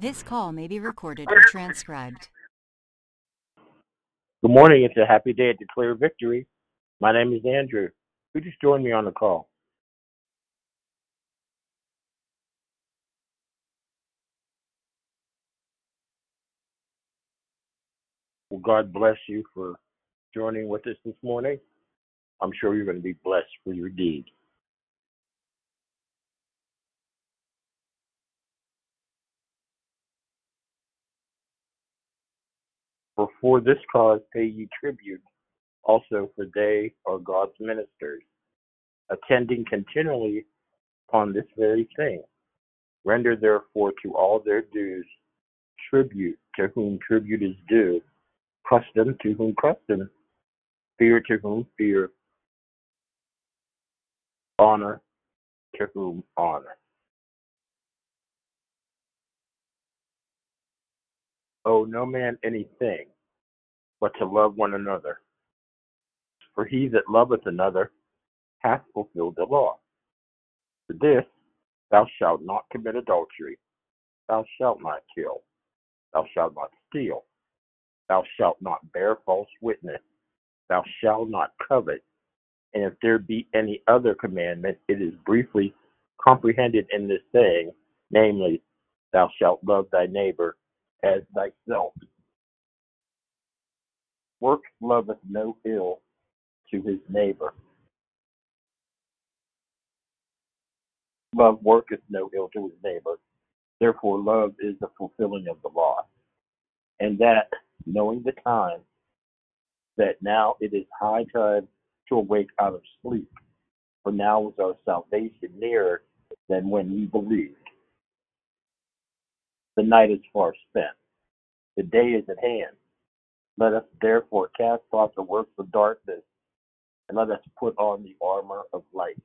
This call may be recorded or transcribed. Good morning. It's a happy day at Declare Victory. My name is Andrew. Who just joined me on the call? Well, God bless you for joining with us this morning. I'm sure you're going to be blessed for your deed. For for this cause pay ye tribute, also for they are God's ministers, attending continually upon this very thing. Render therefore to all their dues tribute to whom tribute is due, custom to whom custom, fear to whom fear, honor to whom honor. Owe no man anything but to love one another. For he that loveth another hath fulfilled the law. For this, thou shalt not commit adultery, thou shalt not kill, thou shalt not steal, thou shalt not bear false witness, thou shalt not covet. And if there be any other commandment, it is briefly comprehended in this saying, namely, thou shalt love thy neighbor as thyself. Work loveth no ill to his neighbor. Love worketh no ill to his neighbor. Therefore, love is the fulfilling of the law. And that, knowing the time, that now it is high time to awake out of sleep. For now is our salvation nearer than when we believed. The night is far spent. The day is at hand. Let us therefore cast off the works of darkness and let us put on the armor of light.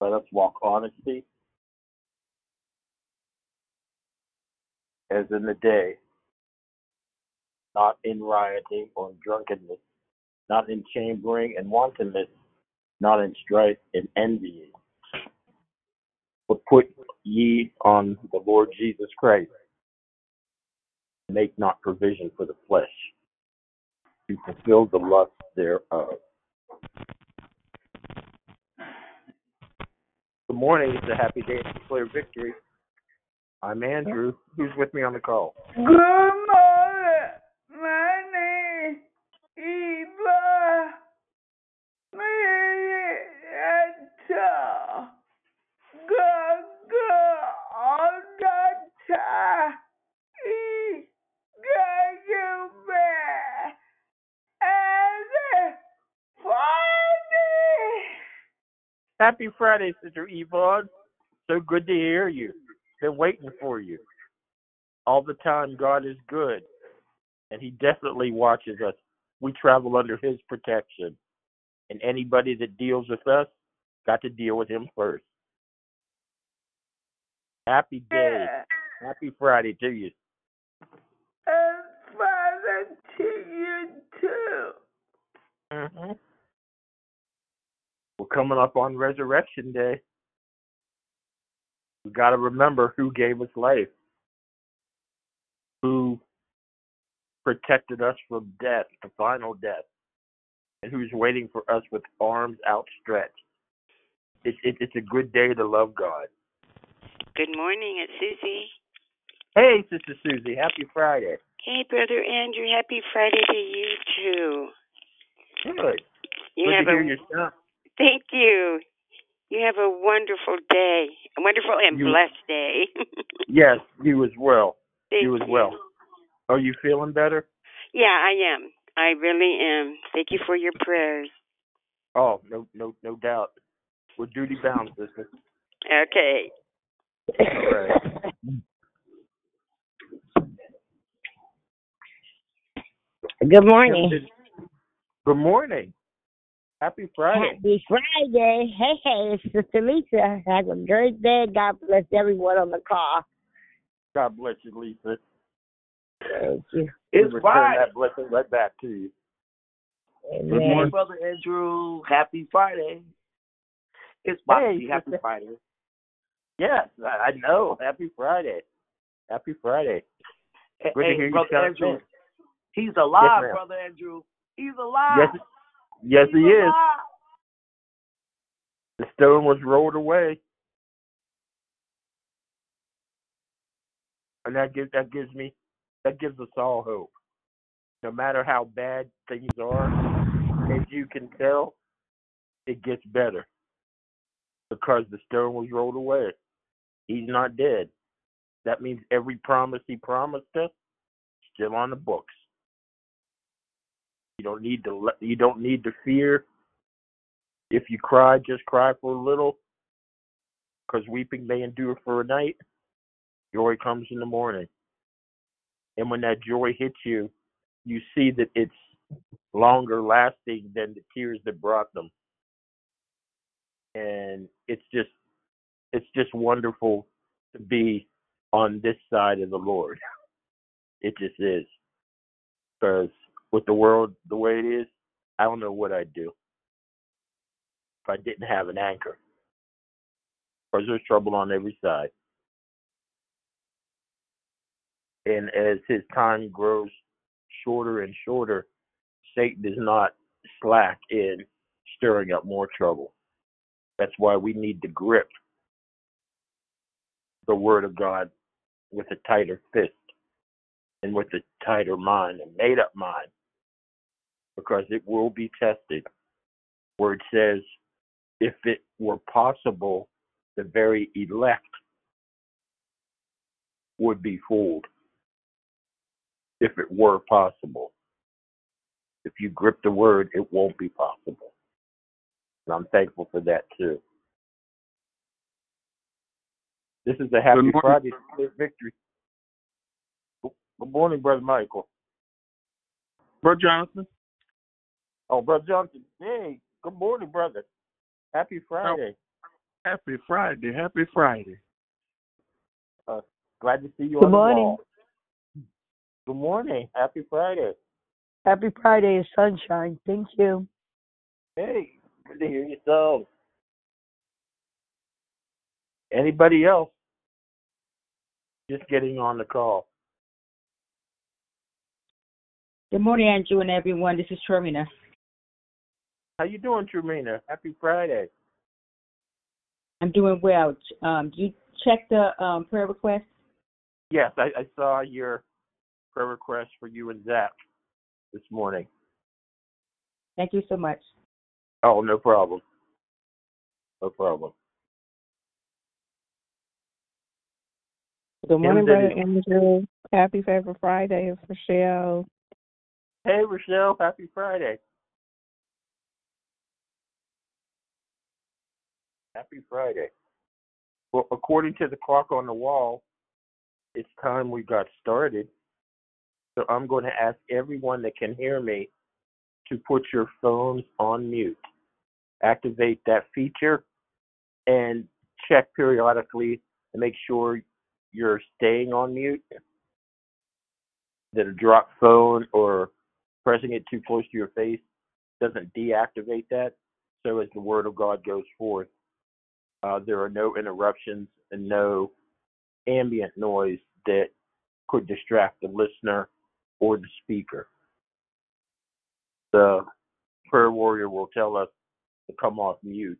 Let us walk honesty as in the day, not in rioting or drunkenness, not in chambering and wantonness, not in strife and envying. But put ye on the Lord Jesus Christ. Make not provision for the flesh to fulfill the lust thereof. Good morning. It's a happy day to declare victory. I'm Andrew. Who's with me on the call? Good morning. My name is Eva. Marietta. Good, good. All the time. He got you back. And it's Friday. Happy Friday, Sister Yvonne. So good to hear you. Been waiting for you. All the time, God is good, and He definitely watches us. We travel under His protection, and anybody that deals with us got to deal with Him first. Happy day. Happy Friday to you. And Father to you too. hmm We're coming up on Resurrection Day. We got to remember who gave us life, who protected us from death, the final death, and who's waiting for us with arms outstretched. It, it, it's a good day to love God. Good morning, it's Susie. Hey, Sister Susie, happy Friday. Hey, Brother Andrew, happy Friday to you too. Good. You good have to hear your. Thank you. You have a wonderful day, a wonderful and You- blessed day. Yes, you as well. Thank you as well. Are you feeling better? Yeah, I am. I really am. Thank you for your prayers. Oh, no, no, no doubt. We're duty bound, sister. Okay. All right. Good morning. Good morning. Happy Friday. Happy Friday. Hey, hey, it's Sister Lisa. Have a great day. God bless everyone on the call. God bless you, Lisa. Thank you. It's return Friday. that blessing right back to you. Good morning, Brother Andrew. Happy Friday. It's Bobby. Hey, Happy sister. Friday. Yes, I I know. Happy Friday. Happy Friday. Hey, to hear you brother shout Andrew. that. He's alive, ma'am. brother Andrew. He's alive. Yes, yes, he is. The stone was rolled away, and that gives that gives me that gives us all hope. No matter how bad things are, as you can tell, it gets better because the stone was rolled away. He's not dead. That means every promise he promised us still on the books. You don't need to let- you don't need to fear. If you cry, just cry for a little, because weeping may endure for a night. Joy comes in the morning, and when that joy hits you, you see that it's longer lasting than the tears that brought them, and it's just it's just wonderful to be on this side of the Lord. It just is. Because with the world the way it is, I don't know what I'd do if I didn't have an anchor. Because there's trouble on every side. And as his time grows shorter and shorter, Satan is not slack in stirring up more trouble. That's why we need to grip the word of God with a tighter fist and with a tighter mind, a made up mind, because it will be tested. Where it says, if it were possible, the very elect would be fooled. If it were possible. If you grip the word, it won't be possible. And I'm thankful for that too. This is a happy. Friday victory. Good morning, Brother Michael. Bro Jonathan, Oh, Brother Johnson. Hey, good morning, brother. Happy oh, Friday. happy Friday. Happy Friday. Uh, glad to see you Good on the morning. Good morning. Happy Friday. Happy Friday is sunshine. Thank you. Hey, good to hear you so. Anybody else? Just getting on the call. Good morning, Andrew and everyone. This is Termina. How you doing, Trumina? Happy Friday. I'm doing well. Um, you check the um, prayer request? Yes, I, I saw your prayer request for you and Zach this morning. Thank you so much. Oh, no problem. No problem. Good morning, Brother Andrew. Happy Favorite Friday. It's Rochelle. Hey, Rochelle. Happy Friday. Happy Friday. Well, according to the clock on the wall, it's time we got started. So I'm going to ask everyone that can hear me to put your phones on mute. Activate that feature and check periodically to make sure you're staying on mute. That a drop phone or pressing it too close to your face doesn't deactivate that. So as the word of God goes forth, uh, there are no interruptions and no ambient noise that could distract the listener or the speaker. The prayer warrior will tell us to come off mute,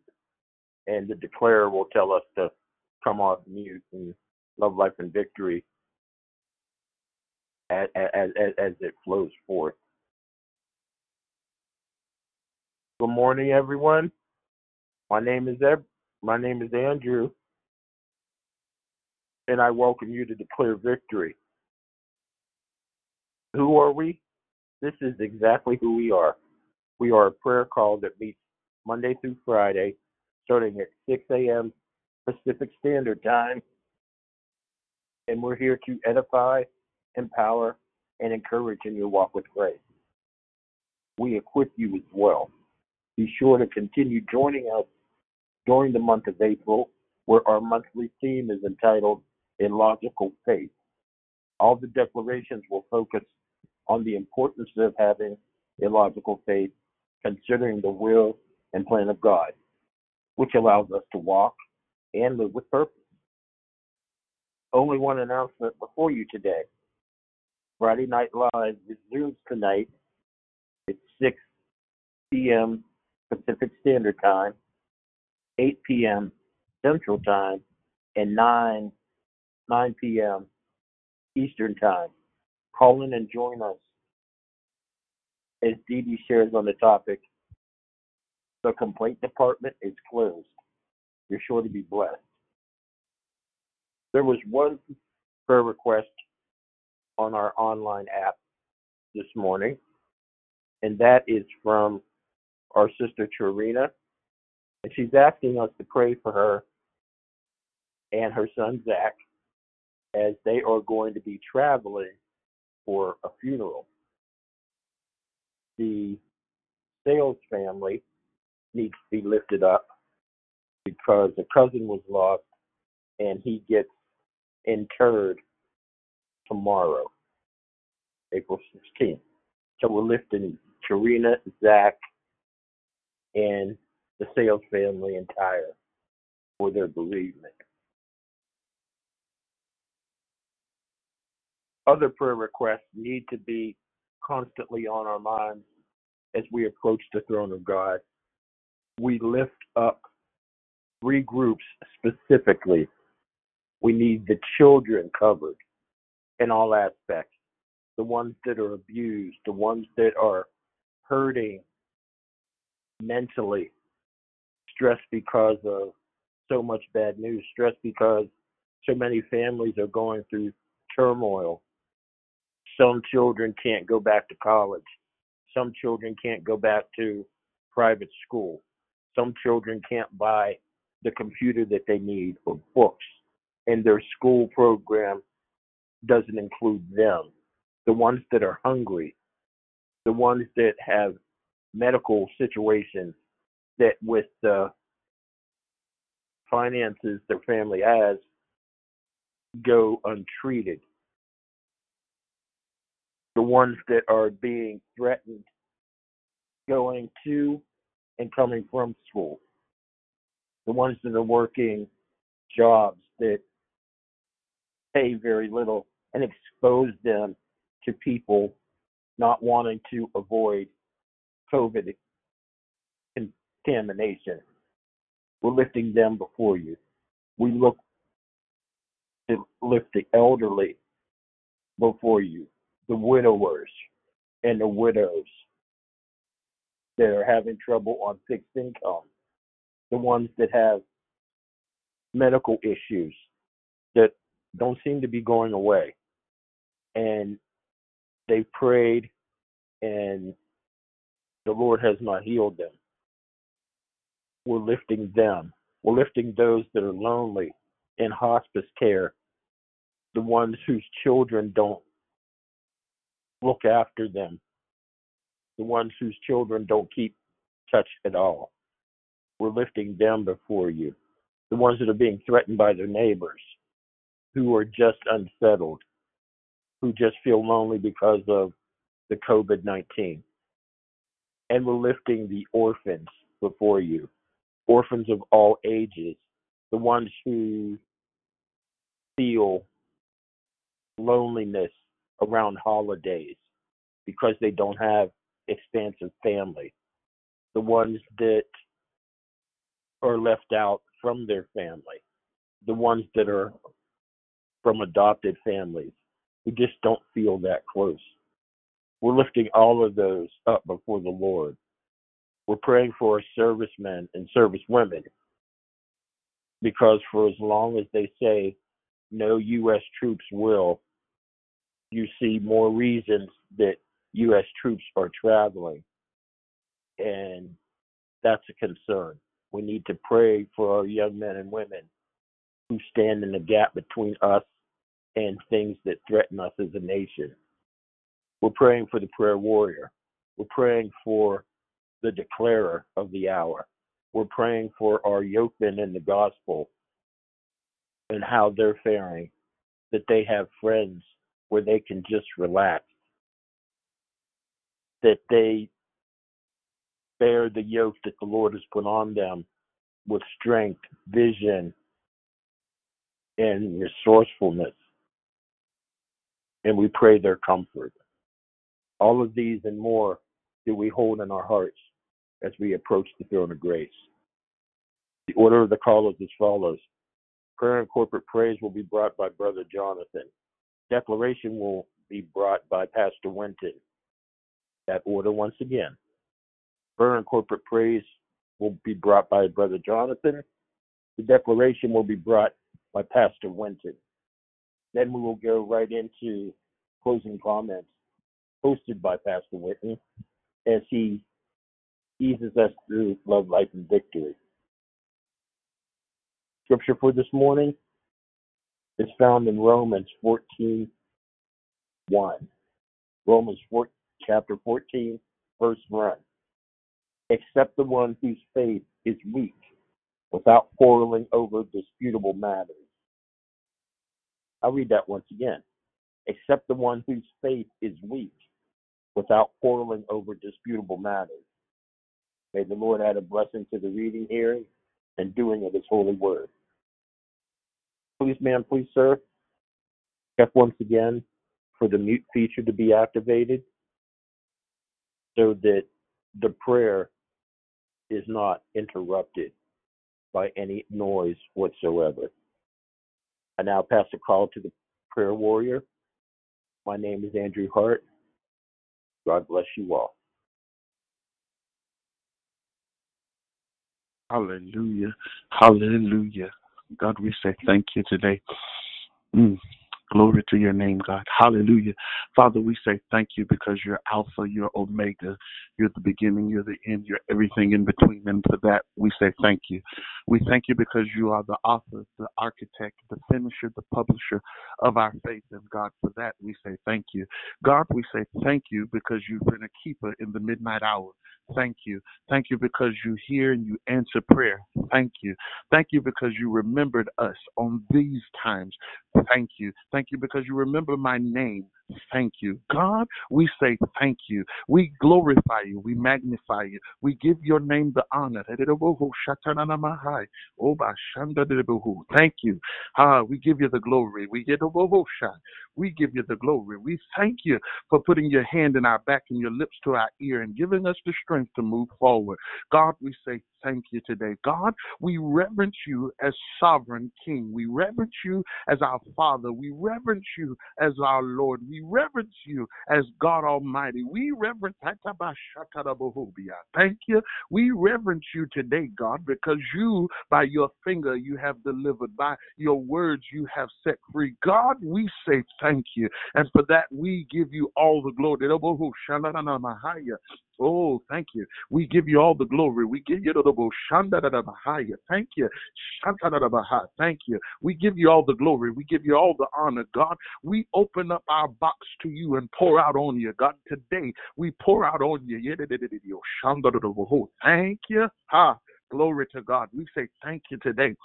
and the declarer will tell us to come off mute and love, life, and victory as, as, as, it flows forth. Good morning, everyone. My name is Eb- my name is Andrew, and I welcome you to declare victory. Who are we? This is exactly who we are. We are a prayer call that meets Monday through Friday, starting at 6 a.m. Pacific Standard Time. And we're here to edify, empower, and encourage in your walk with grace. We equip you as well. Be sure to continue joining us during the month of April, where our monthly theme is entitled A Logical Faith. All the declarations will focus on the importance of having a logical faith, considering the will and plan of God, which allows us to walk and live with purpose. only one announcement before you today. Friday Night Live resumes tonight at 6 p.m. Pacific Standard Time, 8 p.m. Central Time, and 9 9 p.m. Eastern Time. Call in and join us as Dee Dee shares on the topic. The complaint department is closed. You're sure to be blessed. There was one prayer request on our online app this morning, and that is from our sister Charina, and she's asking us to pray for her and her son Zach as they are going to be traveling for a funeral. The sales family needs to be lifted up because a cousin was lost and he gets interred tomorrow, April 16th. So we're lifting Karina, Zach, and the sales family entire for their bereavement. Other prayer requests need to be constantly on our minds as we approach the throne of God. We lift up three groups specifically. We need the children covered in all aspects the ones that are abused, the ones that are hurting mentally, stressed because of so much bad news, stressed because so many families are going through turmoil. Some children can't go back to college. Some children can't go back to private school. Some children can't buy the computer that they need or books. And their school program doesn't include them. The ones that are hungry, the ones that have medical situations that with the finances their family has go untreated. The ones that are being threatened going to and coming from school. The ones that are working jobs that pay very little and expose them to people not wanting to avoid COVID contamination. We're lifting them before you. We look to lift the elderly before you, the widowers and the widows that are having trouble on fixed income, the ones that have medical issues that don't seem to be going away. And they prayed and the Lord has not healed them. We're lifting them. We're lifting those that are lonely in hospice care, the ones whose children don't look after them, the ones whose children don't keep touch at all. We're lifting them before you. The ones that are being threatened by their neighbors, who are just unsettled, who just feel lonely because of the COVID 19. And we're lifting the orphans before you, orphans of all ages, the ones who feel loneliness around holidays because they don't have expansive family, the ones that are left out from their family, the ones that are from adopted families who just don't feel that close. We're lifting all of those up before the Lord. We're praying for our servicemen and servicewomen because for as long as they say no U.S. troops will, you see more reasons that U.S. troops are traveling. And that's a concern. We need to pray for our young men and women who stand in the gap between us and things that threaten us as a nation. We're praying for the prayer warrior. We're praying for the declarer of the hour. We're praying for our yokemen in the gospel and how they're faring, that they have friends where they can just relax, that they bear the yoke that the Lord has put on them with strength, vision, and resourcefulness. And we pray their comfort. All of these and more do we hold in our hearts as we approach the throne of grace. The order of the call is as follows Prayer and corporate praise will be brought by Brother Jonathan. Declaration will be brought by Pastor Winton. That order once again. Prayer and corporate praise will be brought by Brother Jonathan. The declaration will be brought by Pastor Winton. Then we will go right into closing comments hosted by Pastor Winton as he eases us through love, life, and victory. Scripture for this morning is found in Romans 14 1. Romans 4, chapter 14, verse 1. Except the one whose faith is weak, without quarreling over disputable matters. I'll read that once again. Except the one whose faith is weak, without quarreling over disputable matters. May the Lord add a blessing to the reading, hearing, and doing of his holy word. Please, ma'am, please, sir, check once again for the mute feature to be activated so that the prayer is not interrupted by any noise whatsoever. I now pass the call to the prayer warrior. My name is Andrew Hart. God bless you all. Hallelujah. Hallelujah. God, we say thank you today. Mm. Glory to your name, God. Hallelujah. Father, we say thank you because you're Alpha, you're Omega, you're the beginning, you're the end, you're everything in between. And for that, we say thank you. We thank you because you are the author, the architect, the finisher, the publisher of our faith. And God, for that, we say thank you. God, we say thank you because you've been a keeper in the midnight hour. Thank you. Thank you because you hear and you answer prayer. Thank you. Thank you because you remembered us on these times. Thank you. Thank you because you remember my name. Thank you. God, we say thank you. We glorify you. We magnify you. We give your name the honor. Thank you. Ah, we give you the glory. We we give you the glory. We thank you for putting your hand in our back and your lips to our ear and giving us the strength to move forward. God, we say thank you today. God, we reverence you as sovereign king. We reverence you as our father. We reverence you as our Lord. We reverence you as God Almighty. We reverence Thank you. We reverence you today, God, because you, by your finger, you have delivered. By your words, you have set free. God, we say thank you. And for that, we give you all the glory. Oh, thank you. We give you all the glory. We give you the Thank you. Thank you. We give you all the glory. We give you all the honor, God. We open up our box to you and pour out on you, God. Today, we pour out on you. Oh, thank you. Ha. Glory to God. We say thank you today.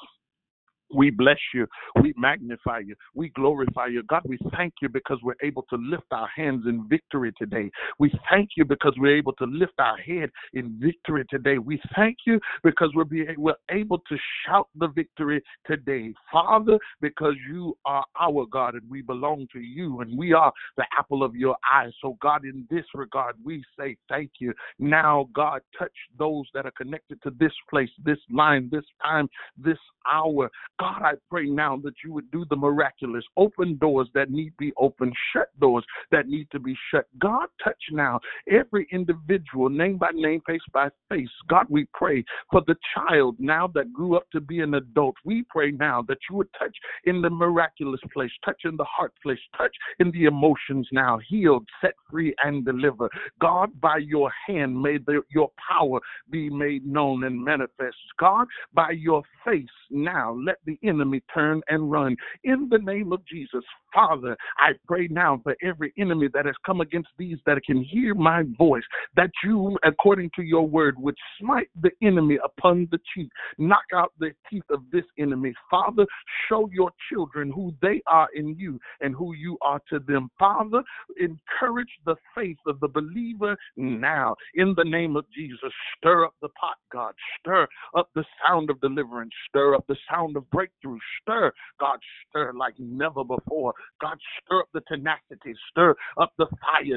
We bless you. We magnify you. We glorify you. God, we thank you because we're able to lift our hands in victory today. We thank you because we're able to lift our head in victory today. We thank you because we're, being, we're able to shout the victory today. Father, because you are our God and we belong to you and we are the apple of your eye. So, God, in this regard, we say thank you. Now, God, touch those that are connected to this place, this line, this time, this hour. God, I pray now that you would do the miraculous. Open doors that need be opened, shut doors that need to be shut. God, touch now every individual, name by name, face by face. God, we pray for the child now that grew up to be an adult. We pray now that you would touch in the miraculous place, touch in the heart place, touch in the emotions now, healed, set free, and deliver. God, by your hand, may the, your power be made known and manifest. God, by your face now, let the the enemy turn and run. In the name of Jesus, Father, I pray now for every enemy that has come against these that can hear my voice, that you, according to your word, would smite the enemy upon the cheek, knock out the teeth of this enemy. Father, show your children who they are in you and who you are to them. Father, encourage the faith of the believer now. In the name of Jesus, stir up the pot, God. Stir up the sound of deliverance. Stir up the sound of breakthrough breakthrough. Stir, God, stir like never before. God, stir up the tenacity, stir up the fire.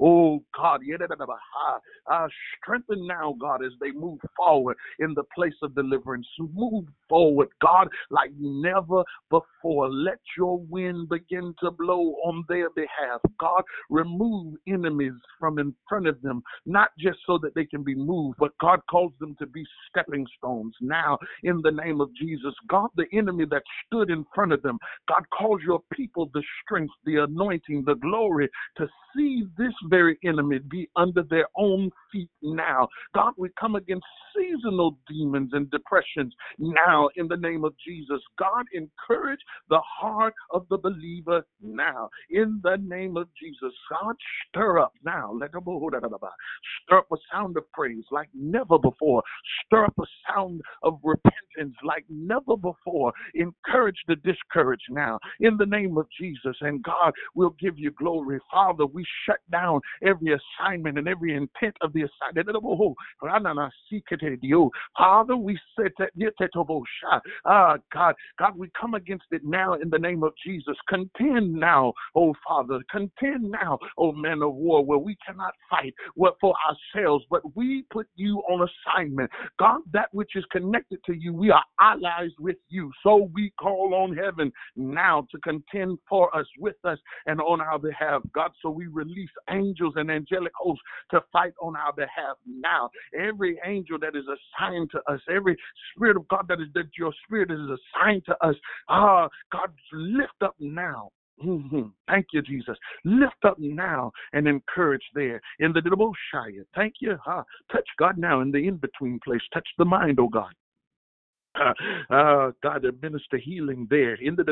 Oh God, uh, strengthen now, God, as they move forward in the place of deliverance. Move forward, God, like never before. Let your wind begin to blow on their behalf. God, remove enemies from in front of them, not just so that they can be moved, but God calls them to be stepping stones. Now, in the name of Jesus, God, the enemy that stood in front of them, God calls your people the strength, the anointing, the glory to see this very enemy be under their own feet now. God, we come against seasonal demons and depressions now in the name of Jesus. God, encourage the heart of the believer now in the name of Jesus. God, stir up now. Let them stir up a sound of praise like never before. Stir up a sound of repentance like never before. Encourage the discouraged now in the name of Jesus. And God will give you glory. Father, we shut down every assignment and every intent of the assignment. Father, we said ah God, God, we come against it now in the name of Jesus. Contend now, oh Father, contend now, oh man of war, where we cannot fight what for ourselves, but we put you on assignment. God, that which is connected to you, we are allies with you. So we call on heaven now to contend for us, with us, and on our behalf. God, so we release angels and angelic hosts to fight on our behalf now. Every angel that is assigned to us, every spirit of God that is that your spirit is assigned to us, ah, God, lift up now. Mhm. Thank you, Jesus. Lift up now and encourage there in the Shire. Thank you. Huh? Touch God now in the in between place. Touch the mind, oh God. Uh, God, administer healing there in the.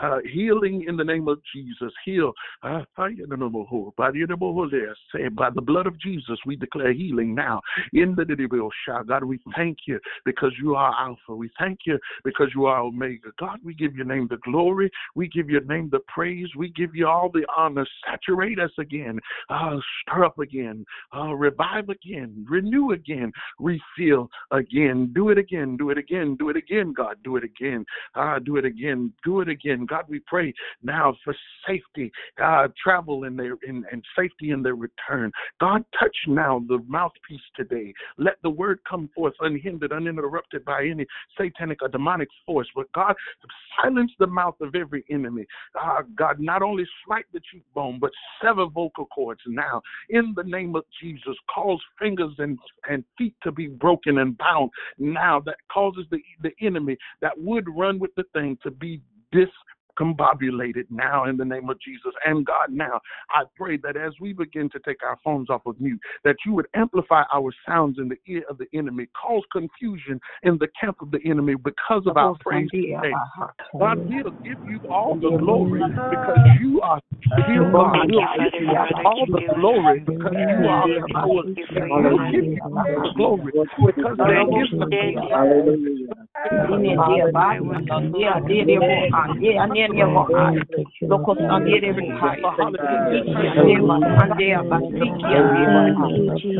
Uh, healing in the name of Jesus. Heal. Uh, by the blood of Jesus, we declare healing now in the. God, we thank you because you are Alpha. We thank you because you are Omega. God, we give your name the glory. We give your name the praise. We give you all the honor. Saturate us again. Uh, stir up again. Uh, revive again. Renew again. Refill again again. Do it again. Do it again. Do it again, God. Do it again. Ah, do it again. Do it again. God, we pray now for safety, God, travel in their in, and safety in their return. God, touch now the mouthpiece today. Let the word come forth unhindered, uninterrupted by any satanic or demonic force. But God, silence the mouth of every enemy. Ah, God, not only smite the cheekbone, but sever vocal cords now. In the name of Jesus, cause fingers and, and feet to be broken and bound now that causes the, the enemy that would run with the thing to be dis combobulated now in the name of Jesus. And God, now. I pray that as we begin to take our phones off of mute, that you would amplify our sounds in the ear of the enemy, cause confusion in the camp of the enemy because of our praise today. God, we'll give you all the glory because you are still God. We'll give you all the glory because you are Lord. We'll give you all the glory because there is the Kenya Mohai, Loko Sandiere Rihai, Yema Sandea Basikia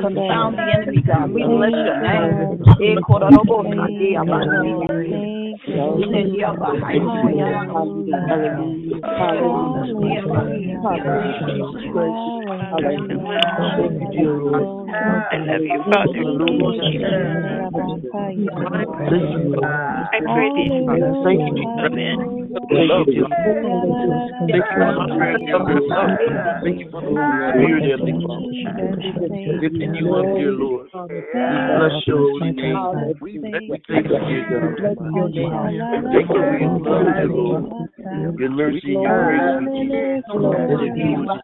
Confound the enemy, God. We bless your name. E Kororobo Sandia Basikia. Inendia Bahai. I love you, Father. I pray these things. Amen. Thank Thank you for love. Thank you for the. Lifting you up, Lord. We bless your name. We thank you, God. Thank you for your love, Lord. Your mercy, your grace,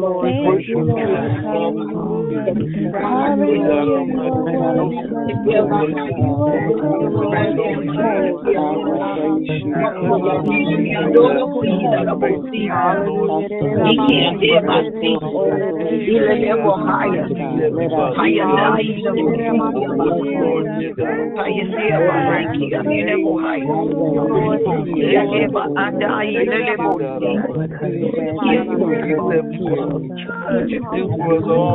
you, God. We so worship you, Thank you, Lord. God, for your grace and your mercy this morning. We I love you, God. God. We thank you,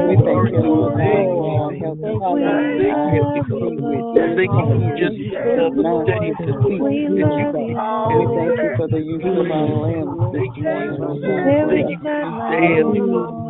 We thank you for your this morning, Thank you, God. Almighty Thank you, Father. Thank you, We thank you, Lord, Thank you for Thank you, Lord. Worship Thank you for just another day to that you We thank you for the use of our limbs this morning. Oh thank you for this day.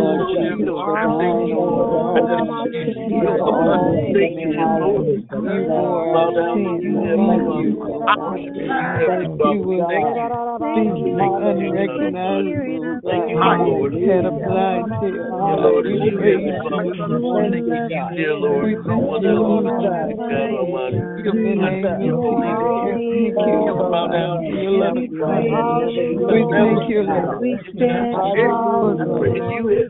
Lord Jesus, for dying on the cross. You for all Thank you, Lord. You our sins. Thank you. You were unrecognizable. Thank you, Lord. Had a blind tail. Lord, We you have you. Thank you, dear Lord. We thank you, else. Lord. God Almighty. In the name of Jesus. Thank you, Lord. Your you. kindness. We thank you, Lord. We stand praise you.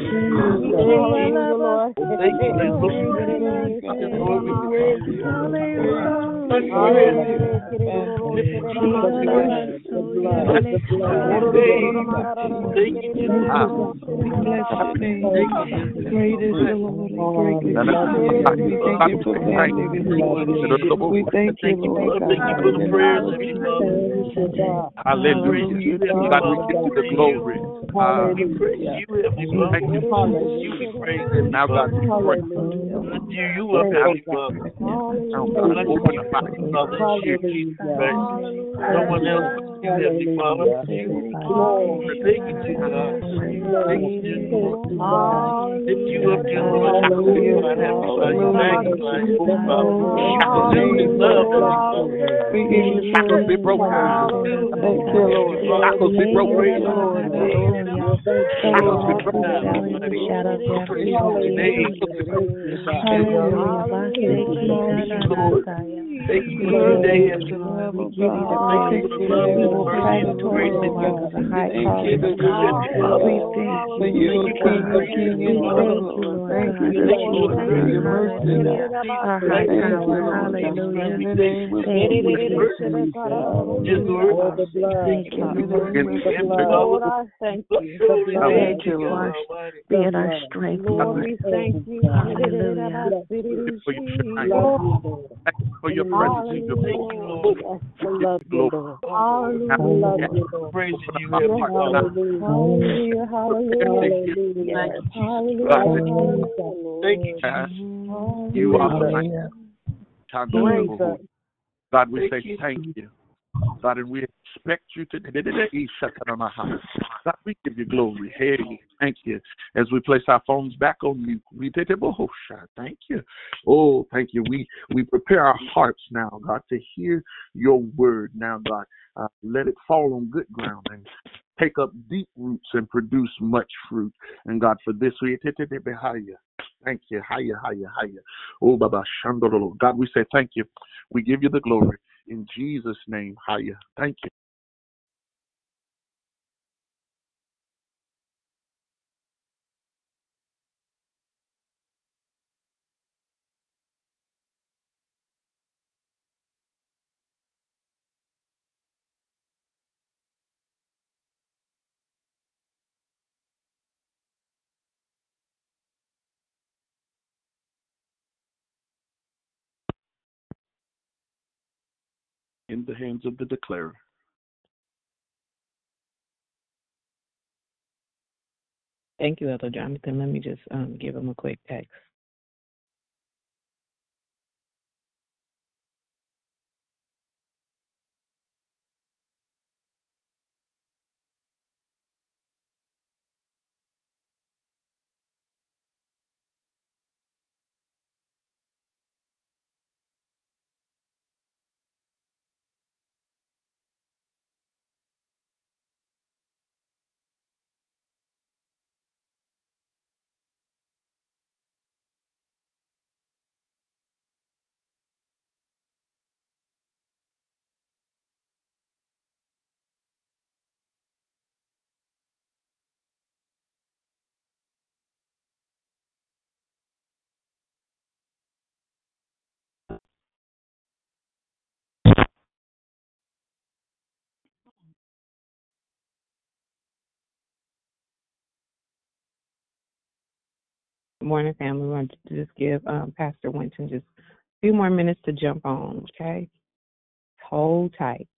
Thank you, Lord. We you. Thank you, We bless your name. Great is the Lord and greatly to be praised. We thank you for family this morning. We thank you, Lord Thank you for the prayers that we Hallelujah. God, we give you the glory. You, Heavenly Father. thank you. You we praise Heavenly Now, God, we pray. Lift you, you up, Heavenly Father. Now, God, open the Father, Bible. here, Jesus Christ. No one else but you, Heavenly Father. Thank you, God. Thank you, Lord. Lift you up, dear Lord. Glorify, Heavenly oh, Father. You magnify, Heavenly Father. You love, Heavenly Father. We you Shackles be broken. You, Shackles be broken. Shackles be broken. Name. Lord. Thank you for the day. Thank you for the love and mercy and grace that you Thank you. For you are King of King and Lord. Of Lord. Thank you, Lord, for your mercy. Thank you, Lord. In the name of Jesus. Yes, Lord. Thank you, In the Lord. name of Jesus. Lord, I thank you for being Thank you, our Lord. being our strength, Lord, Lord. we thank you. Hallelujah. for your tonight. Love you, Lord. Thank you for your presence and your Hallelujah. Yes, we love you, Lord. Now, Hallelujah. Love yes, you, Lord. Praising you, our Heavenly hearts Father. Hallelujah. Hallelujah. Thank you, Jesus. Hallelujah. Thank you, Jesus. You are the light. Hallelujah. God, we Thank say you. thank you. God, and we expect you to. God, we give you glory. Hey, thank you. As we place our phones back on mute, we. Oh, Thank you. Oh, thank you. We we prepare our hearts now, God, to hear your word. Now, God, uh, let it fall on good ground and take up deep roots and produce much fruit. And God, for this we you. Thank you. Higher, higher, higher. Oh, Baba Shandolo. God, we say thank you. We give you the glory. In Jesus' name, higher. Thank you. In the hands of the declarer. Thank you, Elder Jonathan. Let me just um, give him a quick text. Morning, family. We want to just give um, Pastor Winton just a few more minutes to jump on, okay? Hold tight.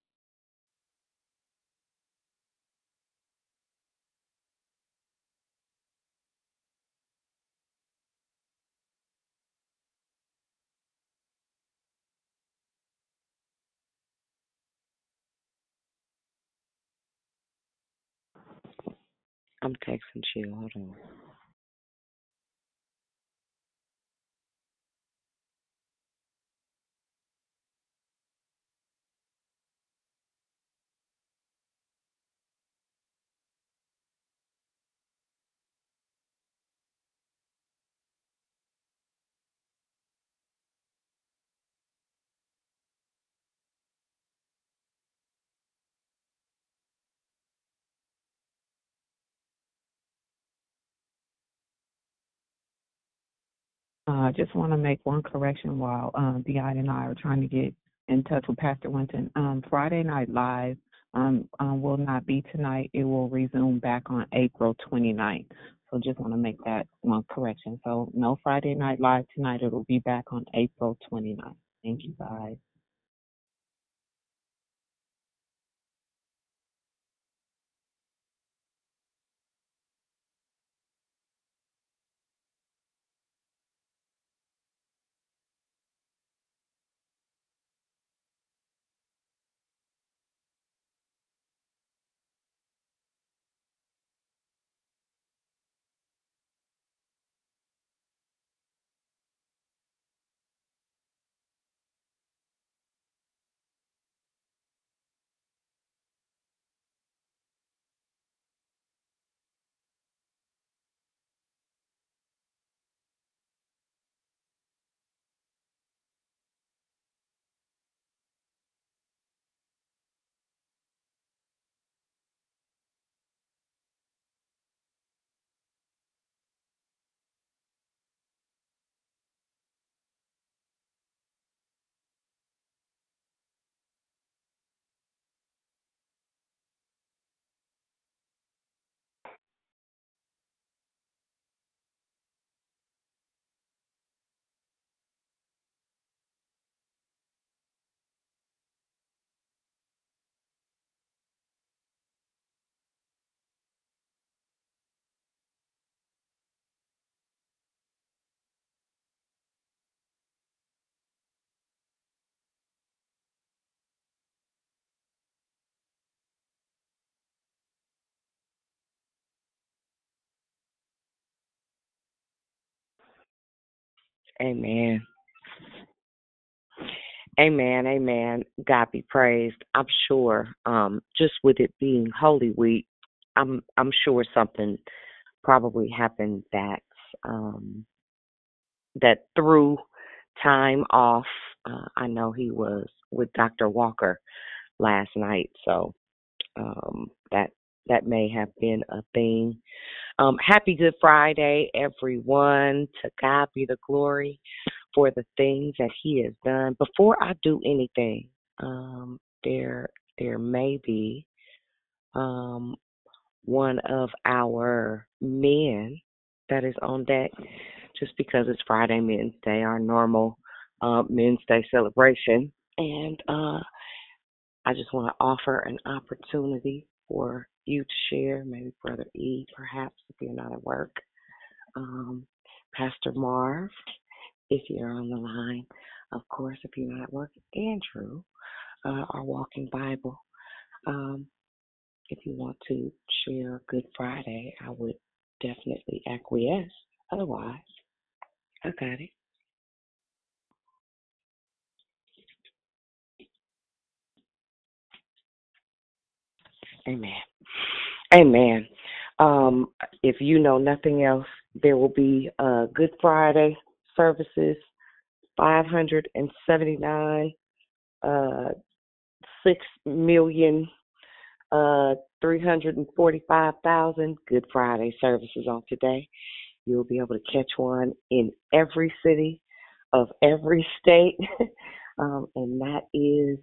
I'm texting you. Hold on. Uh, I just want to make one correction while um, and I are trying to get in touch with Pastor Winton. Um, Friday Night Live um, um, will not be tonight. It will resume back on April 29th. So just want to make that one correction. So no Friday Night Live tonight. It will be back on April 29th. Thank you, guys. Amen. Amen. Amen. God be praised. I'm sure, um, just with it being Holy Week, I'm I'm sure something probably happened that um that threw time off. Uh, I know he was with Dr. Walker last night, so um that that may have been a thing. Um, happy Good Friday, everyone. To God be the glory for the things that He has done. Before I do anything, um, there there may be um, one of our men that is on deck, just because it's Friday Men's Day, our normal uh, Men's Day celebration, and uh, I just want to offer an opportunity for you to share, maybe Brother E, perhaps, if you're not at work. Um, Pastor Marv, if you're on the line. Of course, if you're not at work, Andrew, uh, our Walking Bible. Um, if you want to share Good Friday, I would definitely acquiesce. Otherwise, I got it. Amen. Amen. Um, if you know nothing else, there will be uh, Good Friday services, 579, uh, 6 million, uh, 345,000 Good Friday services on today. You'll be able to catch one in every city of every state, um, and that is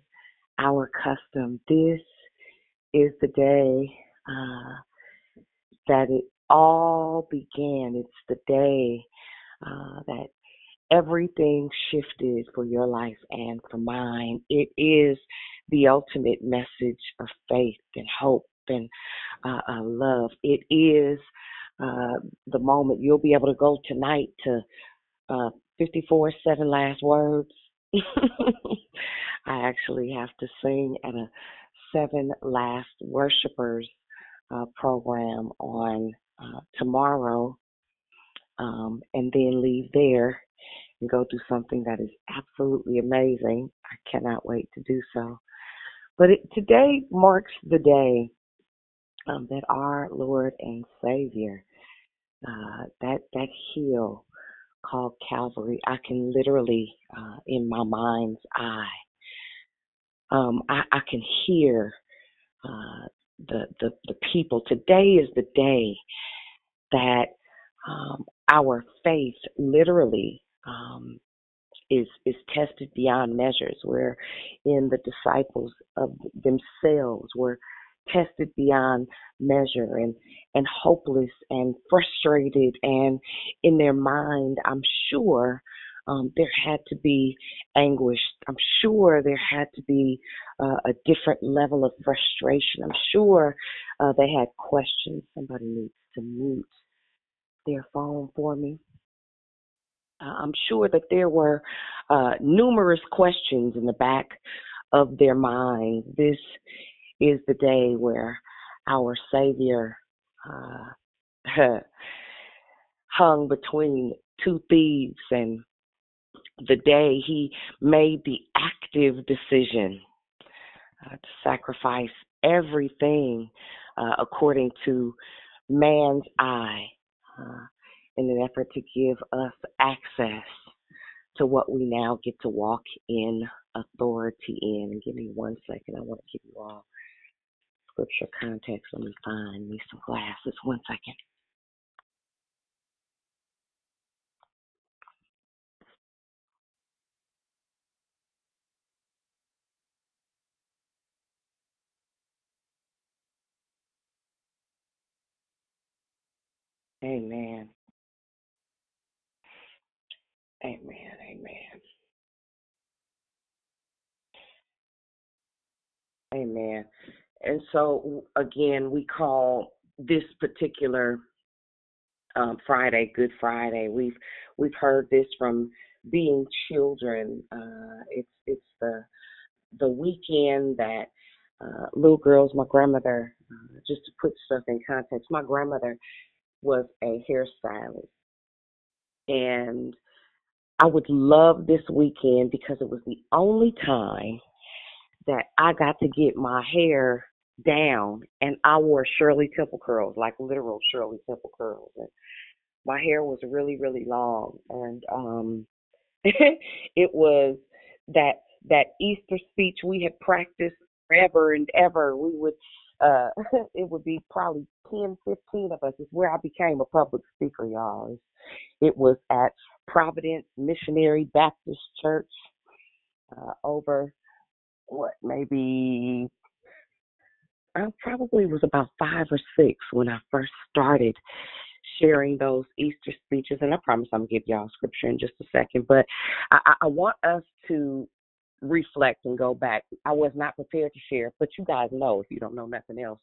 our custom. This is the day uh, that it all began. It's the day uh, that everything shifted for your life and for mine. It is the ultimate message of faith and hope and uh, uh, love. It is uh, the moment you'll be able to go tonight to uh, 54 Seven Last Words. I actually have to sing at a Seven Last Worshipers uh, program on uh, tomorrow um, and then leave there and go do something that is absolutely amazing. I cannot wait to do so. But it, today marks the day um, that our Lord and Savior, uh, that that hill called Calvary, I can literally, uh, in my mind's eye, um, I, I can hear uh, the, the the people. Today is the day that um, our faith literally um, is is tested beyond measures. Where in the disciples of themselves were tested beyond measure and and hopeless and frustrated and in their mind i'm sure um, there had to be anguish. I'm sure there had to be uh, a different level of frustration. I'm sure uh, they had questions. Somebody needs to mute their phone for me. Uh, i'm sure that there were uh, numerous questions in the back of their mind. This is the day where our Savior uh, hung between two thieves and the day he made the active decision uh, to sacrifice everything uh, according to man's eye uh, in an effort to give us access to what we now get to walk in authority in. Give me one second. I want to give you all scripture context. Let me find me some glasses. One second. Amen. Amen. Amen. Amen. And so again, we call this particular um, Friday Good Friday. We've we've heard this from being children. Uh, it's it's the the weekend that uh, little girls. My grandmother, uh, just to put stuff in context, my grandmother was a hairstylist, and I would love this weekend because it was the only time that I got to get my hair down and I wore Shirley Temple curls, like literal Shirley Temple curls. And my hair was really, really long and um it was that that Easter speech we had practiced forever and ever. We would uh it would be probably ten, fifteen of us. is where I became a public speaker, y'all. It was at Providence Missionary Baptist Church uh over what maybe I probably was about five or six when I first started sharing those Easter speeches, and I promise I'm gonna give y'all scripture in just a second. But I, I want us to reflect and go back. I was not prepared to share, but you guys know if you don't know nothing else.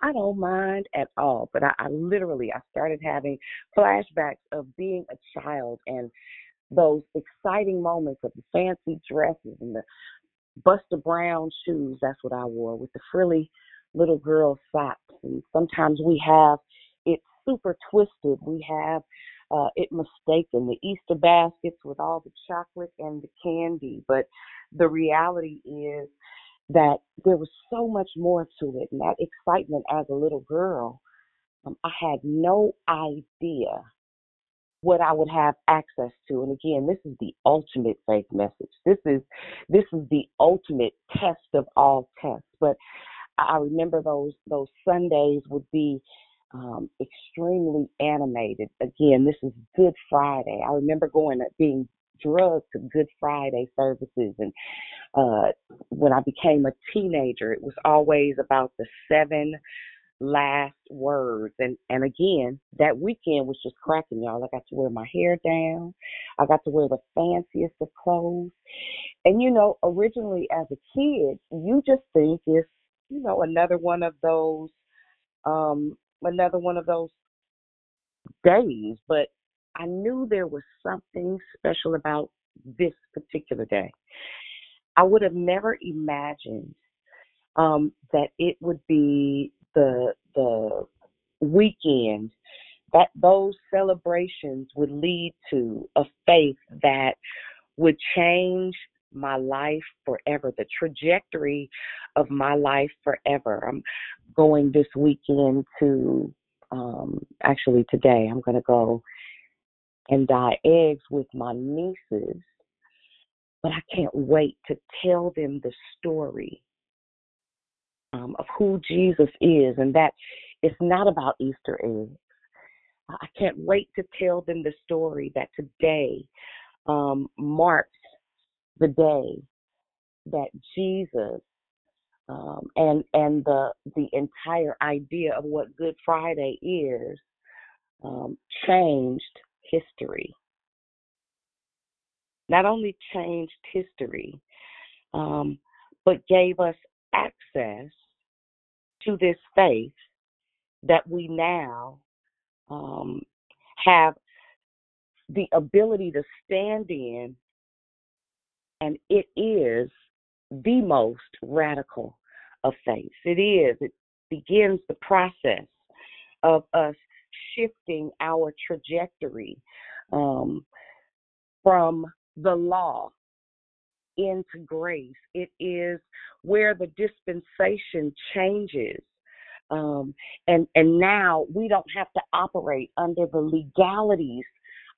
I don't mind at all, but I, I literally I started having flashbacks of being a child and those exciting moments of the fancy dresses and the Buster Brown shoes. That's what I wore with the frilly little girl socks. And sometimes we have it super twisted. We have uh, it mistaken. The Easter baskets with all the chocolate and the candy. But the reality is that there was so much more to it. And that excitement as a little girl, um, I had no idea what I would have access to. And again, this is the ultimate faith message. This is this is the ultimate test of all tests. But I remember those those Sundays would be um, extremely animated. Again, this is Good Friday. I remember going being drugged to Good Friday services, and uh, when I became a teenager, it was always about the seven last words. And and again, that weekend was just cracking, y'all. I got to wear my hair down. I got to wear the fanciest of clothes. And you know, originally as a kid, you just think it's, you know, another one of those um another one of those days, but I knew there was something special about this particular day. I would have never imagined um, that it would be the the weekend that those celebrations would lead to a faith that would change my life forever, the trajectory of my life forever. I'm going this weekend to, um, actually today, I'm going to go and dye eggs with my nieces, but I can't wait to tell them the story um, of who Jesus is and that it's not about Easter eggs. I can't wait to tell them the story that today um, marks the day that Jesus um, and and the the entire idea of what Good Friday is um, changed history. Not only changed history, um, but gave us access to this faith that we now um, have the ability to stand in, and it is the most radical of faith. It is. It begins the process of us shifting our trajectory um, from the law into grace. It is where the dispensation changes. Um, and and now we don't have to operate under the legalities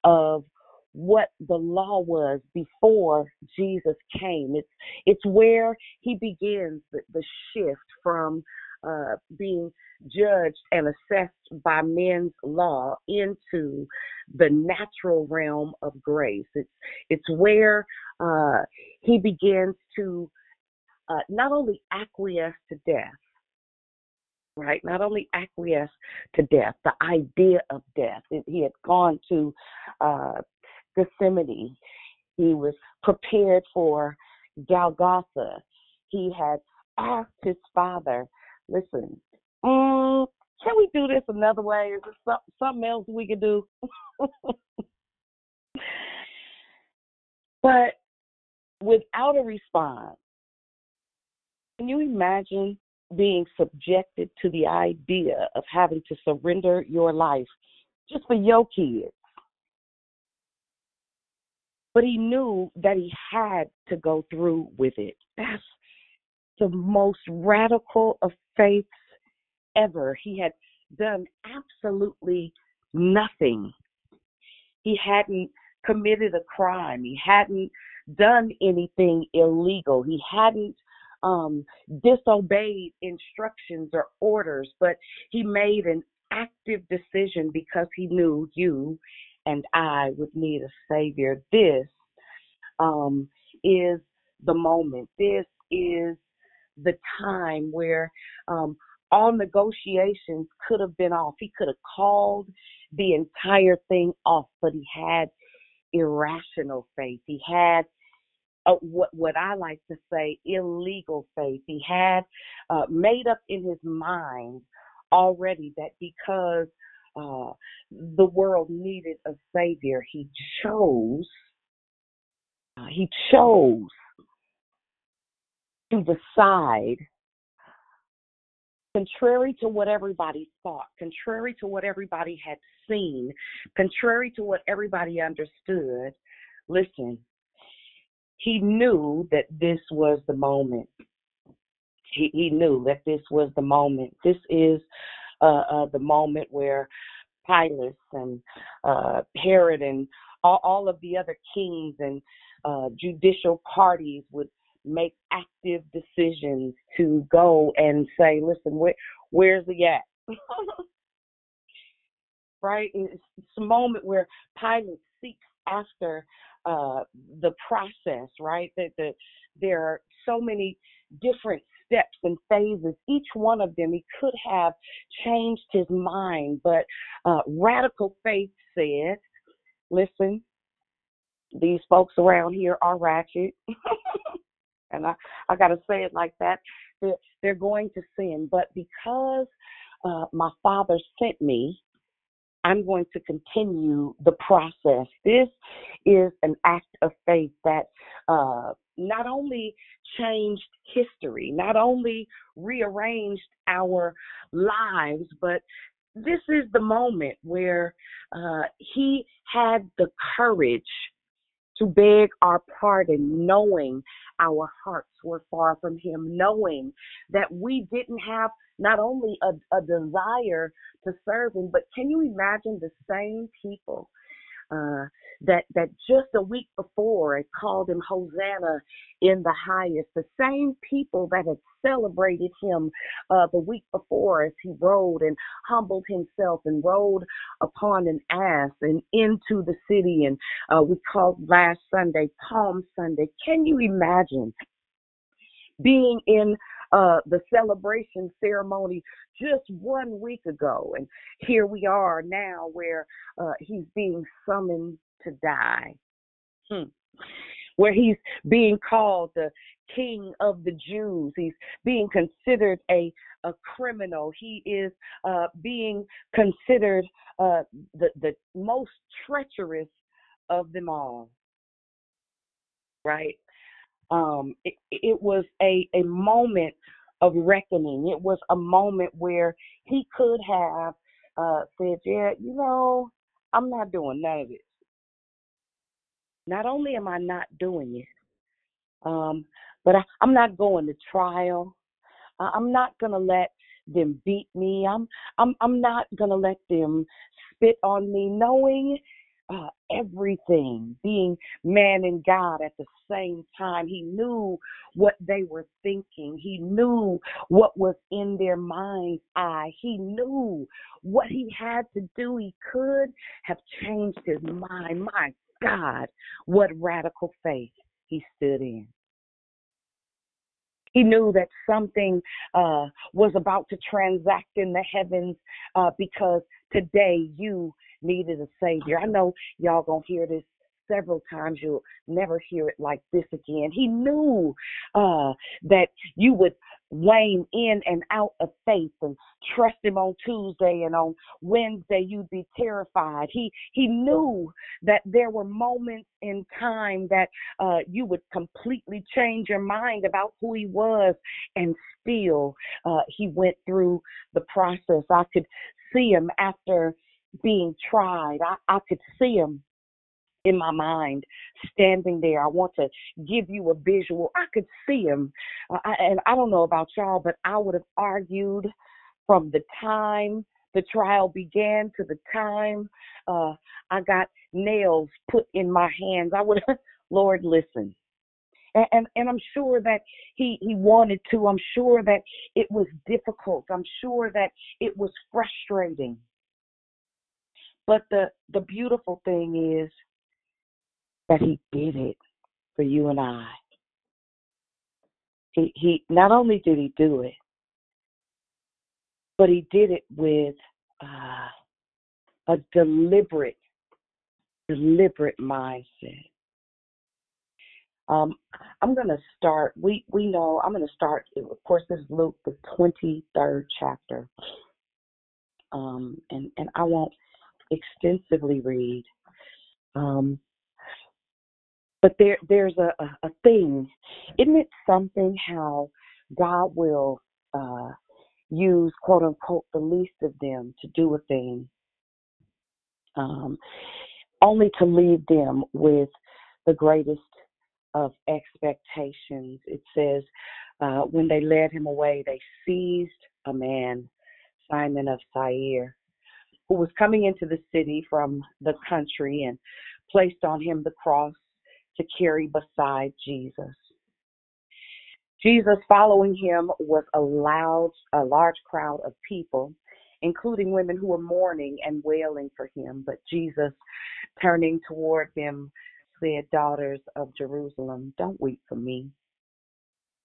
of what the law was before Jesus came. It's it's where he begins the, the shift from uh, being judged and assessed by men's law into the natural realm of grace. It's it's where uh, he begins to uh, not only acquiesce to death, right? Not only acquiesce to death, the idea of death. He had gone to uh, Gethsemane. He was prepared for Golgotha. He had asked his father, listen, um, can we do this another way? Is there something else we could do? but without a response, can you imagine being subjected to the idea of having to surrender your life just for your kids? But he knew that he had to go through with it. That's the most radical of faiths ever. He had done absolutely nothing. He hadn't committed a crime. He hadn't done anything illegal. He hadn't um, disobeyed instructions or orders, but he made an active decision because he knew you and I would need a savior. This um, is the moment. This is the time where um, all negotiations could have been off. He could have called the entire thing off, but he had irrational faith. He had uh, what what I like to say illegal faith. He had uh, made up in his mind already that because uh, the world needed a savior, he chose. Uh, he chose to decide contrary to what everybody thought, contrary to what everybody had seen, contrary to what everybody understood, listen, he knew that this was the moment. He, he knew that this was the moment. This is uh, uh, the moment where Pilate and uh, Herod and all, all of the other kings and uh, judicial parties would make active decisions to go and say, listen, where, where's he at? right? It's, a moment where Pilate seeks after uh, the process, right? That the, there are so many different steps and phases. Each one of them, he could have changed his mind, but uh, radical faith said, listen, these folks around here are ratchet. and I, I got to say it like that. They're, going to sin. But because uh, my father sent me, I'm going to continue the process. This is an act of faith that uh, not only changed history, not only rearranged our lives, but this is the moment where uh, he had the courage to beg our pardon, knowing our hearts were far from Him, knowing that we didn't have not only a, a desire to serve Him, but can you imagine the same people uh, that that just a week before it called him Hosanna in the highest. The same people that had celebrated him uh, the week before as he rode and humbled himself and rode upon an ass and into the city. And uh, we called last Sunday Palm Sunday. Can you imagine being in uh, the celebration ceremony just one week ago. And here we are now where uh, he's being summoned to die. Hmm. Where he's being called the king of the Jews. He's being considered a, a criminal. He is uh, being considered uh, the, the most treacherous of them all. Right? Um, it, it was a, a moment of reckoning. It was a moment where he could have uh, said, Yeah, you know, I'm not doing none of it. Not only am I not doing it, um, but I, I'm not going to trial. Uh, I'm not gonna let them beat me. I'm I'm I'm not gonna let them spit on me, knowing uh, everything, being man and God at the same time. He knew what they were thinking. He knew what was in their mind's eye. He knew what he had to do. He could have changed his mind. My God, what radical faith he stood in. He knew that something uh, was about to transact in the heavens uh, because today you needed a savior. I know y'all gonna hear this several times. You'll never hear it like this again. He knew uh, that you would wane in and out of faith and trust him on Tuesday and on Wednesday you'd be terrified. He he knew that there were moments in time that uh, you would completely change your mind about who he was, and still uh, he went through the process. I could see him after being tried. I, I could see him in my mind standing there. I want to give you a visual. I could see him. Uh, I, and I don't know about y'all, but I would have argued from the time the trial began to the time uh, I got nails put in my hands. I would, Lord, listen. And, and and I'm sure that he he wanted to. I'm sure that it was difficult. I'm sure that it was frustrating. But the the beautiful thing is that he did it for you and I. He he not only did he do it, but he did it with uh, a deliberate, deliberate mindset. Um, I'm going to start. We we know I'm going to start. Of course, this is Luke, the 23rd chapter, um, and and I won't extensively read. Um, but there there's a, a, a thing. Isn't it something how God will uh, use quote unquote the least of them to do a thing, um, only to leave them with the greatest of expectations. It says, uh, when they led him away, they seized a man, Simon of Tyre, who was coming into the city from the country and placed on him the cross to carry beside Jesus. Jesus following him was a loud, a large crowd of people, including women who were mourning and wailing for him. But Jesus, turning toward them, said, Daughters of Jerusalem, don't weep for me.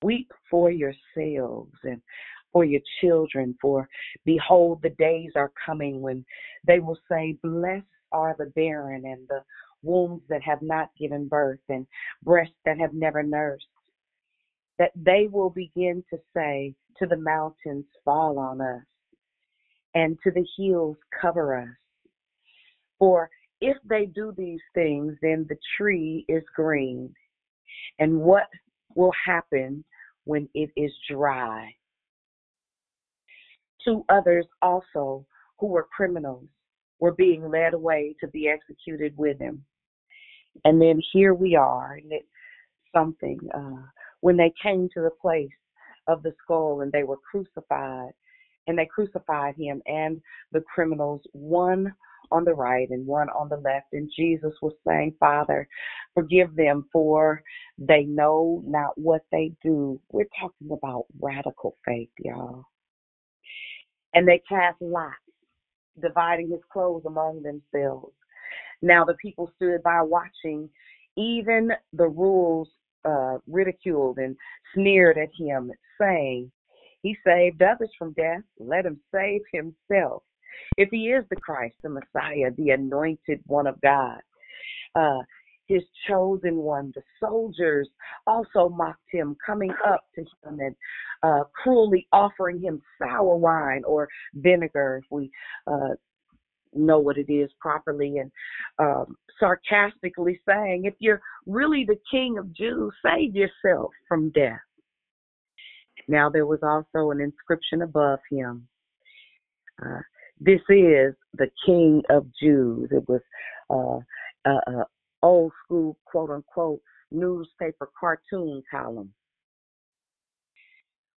Weep for yourselves and for your children, for behold, the days are coming when they will say, Blessed are the barren and the wombs that have not given birth and breasts that have never nursed that they will begin to say to the mountains, Fall on us, and to the hills, Cover us. For if they do these things, then the tree is green. And what will happen when it is dry? Two others also, who were criminals, were being led away to be executed with him. And then here we are, and it's something. Uh, when they came to the place of the skull and they were crucified, and they crucified him and the criminals, one on the right and one on the left. And Jesus was saying, Father, forgive them for they know not what they do. We're talking about radical faith, y'all. And they cast lots, dividing his clothes among themselves. Now the people stood by watching. Even the rules uh, ridiculed and sneered at him, saying, He saved others from death. Let him save himself. If he is the Christ, the Messiah, the anointed one of God, uh, his chosen one, the soldiers also mocked him, coming up to him and uh, cruelly offering him sour wine or vinegar, if we uh, know what it is properly and um, sarcastically saying, if you're really the king of Jews, save yourself from death. Now there was also an inscription above him. Uh, this is the king of Jews. It was uh, a, a old school quote unquote newspaper cartoon column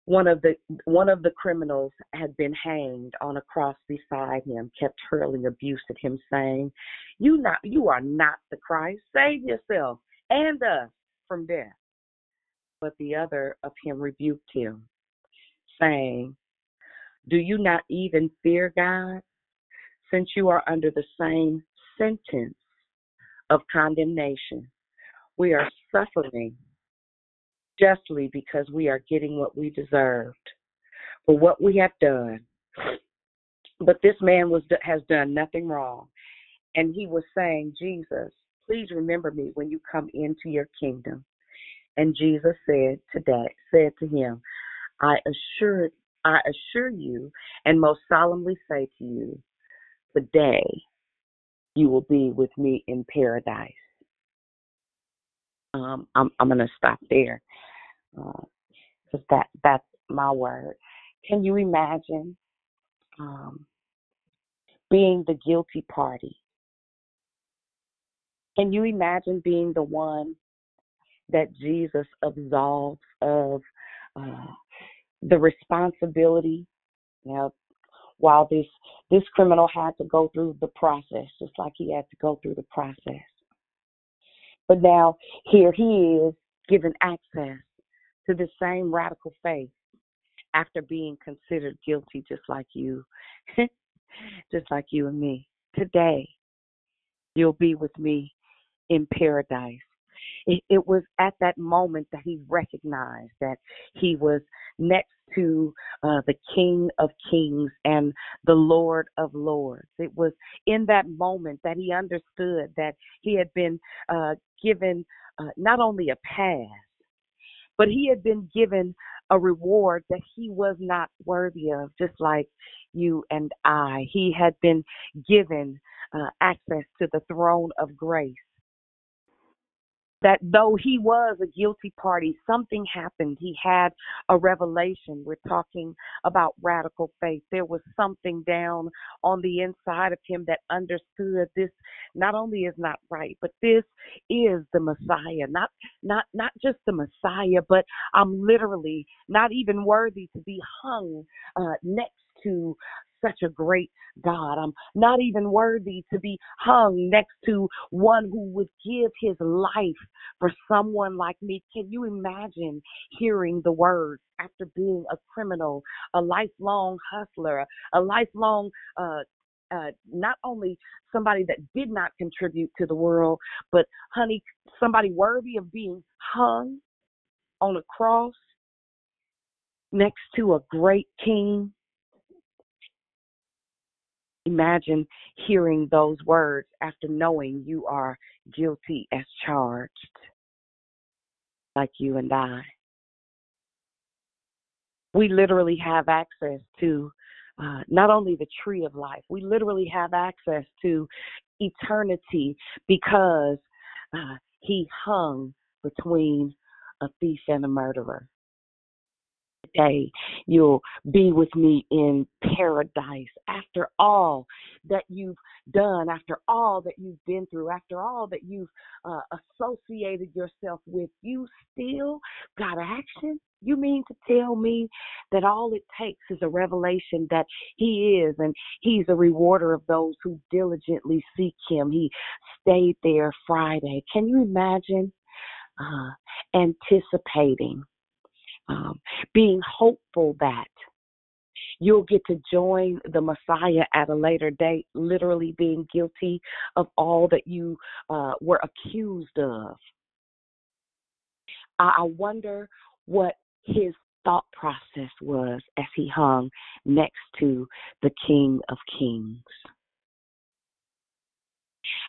one of the one of the criminals had been hanged on a cross beside him kept hurling abuse at him saying you not you are not the christ. Save yourself and us from death. But the other of him rebuked him saying do you not even fear god? Since you are under the same sentence of condemnation we are suffering justly because we are getting what we deserved for what we have done. But this man was has done nothing wrong. And he was saying, Jesus, please remember me when you come into your kingdom. And Jesus said to that, said to him, I assure I assure you and most solemnly say to you, today you will be with me in paradise. Um, I'm I'm gonna stop there because uh, that that's my word. Can you imagine um, being the guilty party? Can you imagine being the one that Jesus absolves of uh, the responsibility? Now, while this this criminal had to go through the process, just like he had to go through the process. But now here he is given access to the same radical faith after being considered guilty just like you just like you and me today you'll be with me in paradise it, it was at that moment that he recognized that he was next to uh, the King of Kings and the Lord of Lords. It was in that moment that he understood that he had been uh, given uh, not only a pass, but he had been given a reward that he was not worthy of, just like you and I. He had been given uh, access to the throne of grace that though he was a guilty party, something happened. He had a revelation. We're talking about radical faith. There was something down on the inside of him that understood this not only is not right, but this is the Messiah. Not not not just the Messiah, but I'm literally not even worthy to be hung uh, next to such a great God. I'm not even worthy to be hung next to one who would give his life for someone like me. Can you imagine hearing the words after being a criminal, a lifelong hustler, a lifelong uh, uh, not only somebody that did not contribute to the world, but honey, somebody worthy of being hung on a cross next to a great king Imagine hearing those words after knowing you are guilty as charged, like you and I. We literally have access to uh, not only the tree of life, we literally have access to eternity because uh, he hung between a thief and a murderer day you'll be with me in paradise after all that you've done, after all that you've been through, after all that you've uh, associated yourself with. You still got action? You mean to tell me that all it takes is a revelation that He is and He's a rewarder of those who diligently seek Him? He stayed there Friday. Can you imagine? Uh, anticipating um, being hopeful that you'll get to join the Messiah at a later date, literally being guilty of all that you uh, were accused of. I wonder what his thought process was as he hung next to the King of Kings.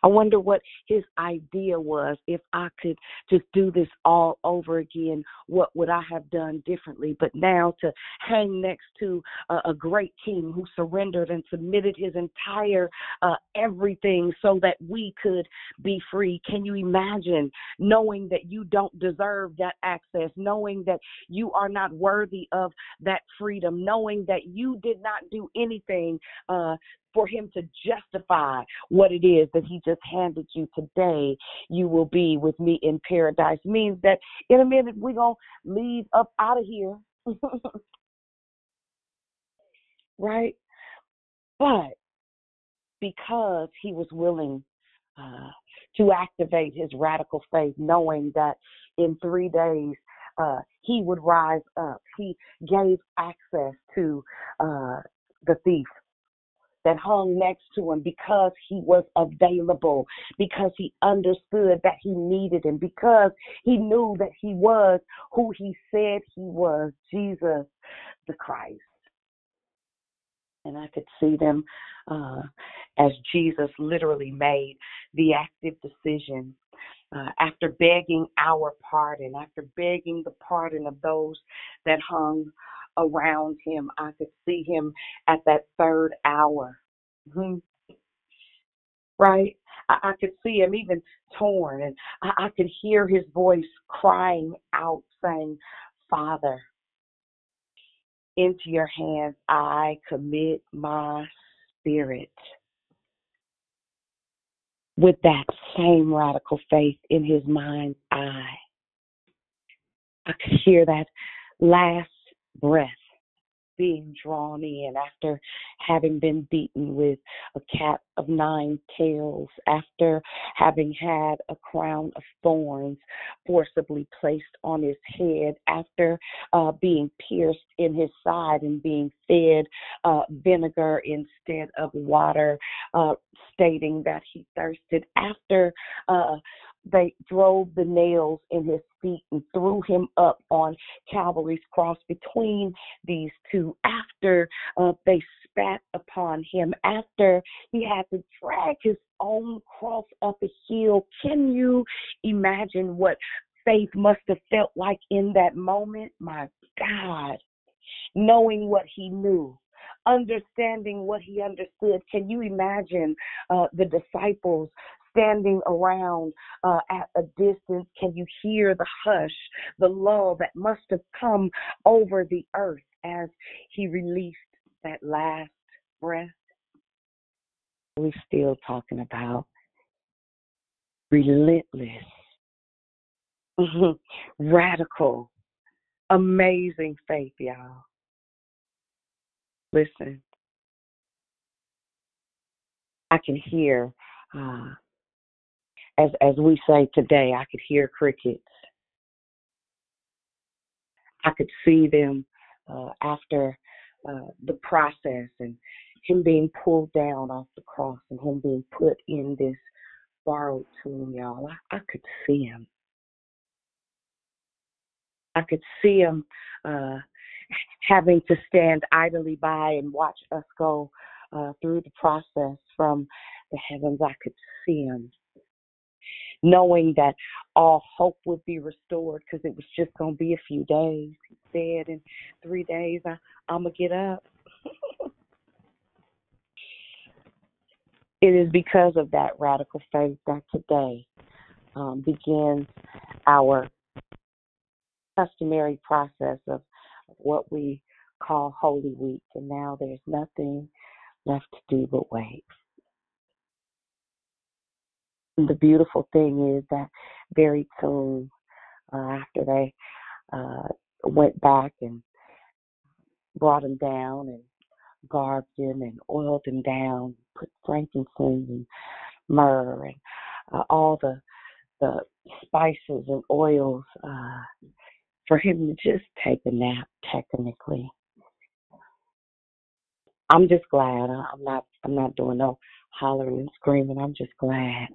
I wonder what his idea was. If I could just do this all over again, what would I have done differently? But now to hang next to a, a great king who surrendered and submitted his entire uh, everything so that we could be free. Can you imagine knowing that you don't deserve that access, knowing that you are not worthy of that freedom, knowing that you did not do anything uh, for him to justify what it is that he just handed you today, you will be with me in paradise. Means that in a minute we're going to leave up out of here. right? But because he was willing uh, to activate his radical faith, knowing that in three days uh, he would rise up, he gave access to uh, the thief that hung next to him because he was available, because he understood that he needed him, because he knew that he was who he said he was Jesus the Christ. And I could see them uh, as Jesus literally made the active decision uh, after begging our pardon, after begging the pardon of those that hung around him. I could see him at that third hour. Mm-hmm. Right? I, I could see him even torn, and I, I could hear his voice crying out, saying, Father, into your hands I commit my spirit. With that same radical faith in his mind's eye, I could hear that last breath being drawn in after having been beaten with a cat of nine tails, after having had a crown of thorns forcibly placed on his head, after uh, being pierced in his side and being fed uh, vinegar instead of water, uh, stating that he thirsted, after uh, they drove the nails in his feet and threw him up on Calvary's cross between these two after uh, they spat upon him, after he had to drag his own cross up a hill. Can you imagine what faith must have felt like in that moment? My God, knowing what he knew understanding what he understood. Can you imagine uh, the disciples standing around uh, at a distance? Can you hear the hush, the lull that must have come over the earth as he released that last breath? We're still talking about relentless, radical, amazing faith, y'all. Listen, I can hear, uh, as as we say today, I could hear crickets. I could see them uh, after uh, the process and him being pulled down off the cross and him being put in this borrowed tomb, y'all. I, I could see him. I could see him uh, having to stand idly by and watch us go uh, through the process from the heavens. I could see him. Knowing that all hope would be restored because it was just going to be a few days. He said, in three days, I, I'm going to get up. it is because of that radical faith that today um, begins our customary process of what we call Holy Week, and now there's nothing left to do but wait. The beautiful thing is that very soon uh, after they uh, went back and brought him down and garbed him and oiled him down, put frankincense and myrrh and uh, all the the spices and oils uh, for him to just take a nap technically. I'm just glad. I'm not I'm not doing no hollering and screaming. I'm just glad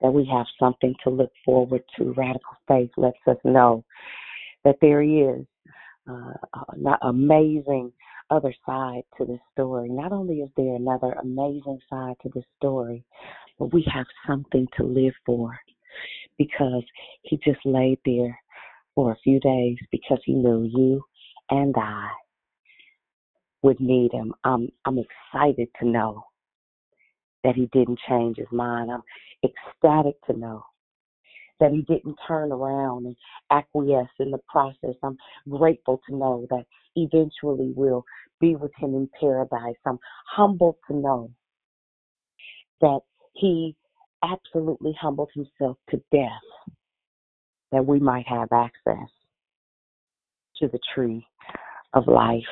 that we have something to look forward to. Radical faith lets us know that there is uh, an amazing other side to this story. Not only is there another amazing side to this story, but we have something to live for because he just laid there for a few days because he knew you and I would need him. I'm I'm excited to know that he didn't change his mind. I'm ecstatic to know that he didn't turn around and acquiesce in the process. I'm grateful to know that eventually we'll be with him in paradise. I'm humbled to know that he absolutely humbled himself to death that we might have access to the tree of life,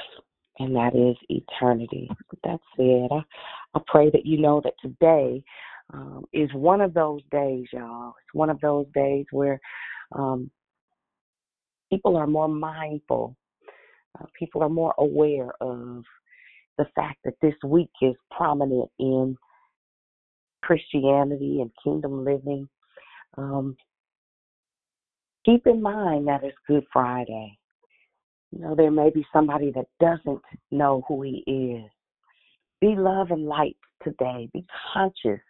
and that is eternity. With that said, I, I pray that you know that today um, is one of those days, y'all. It's one of those days where um, people are more mindful, uh, people are more aware of the fact that this week is prominent in Christianity and kingdom living. Um, keep in mind that it's Good Friday. You know, there may be somebody that doesn't know who he is. Be love and light today. Be conscious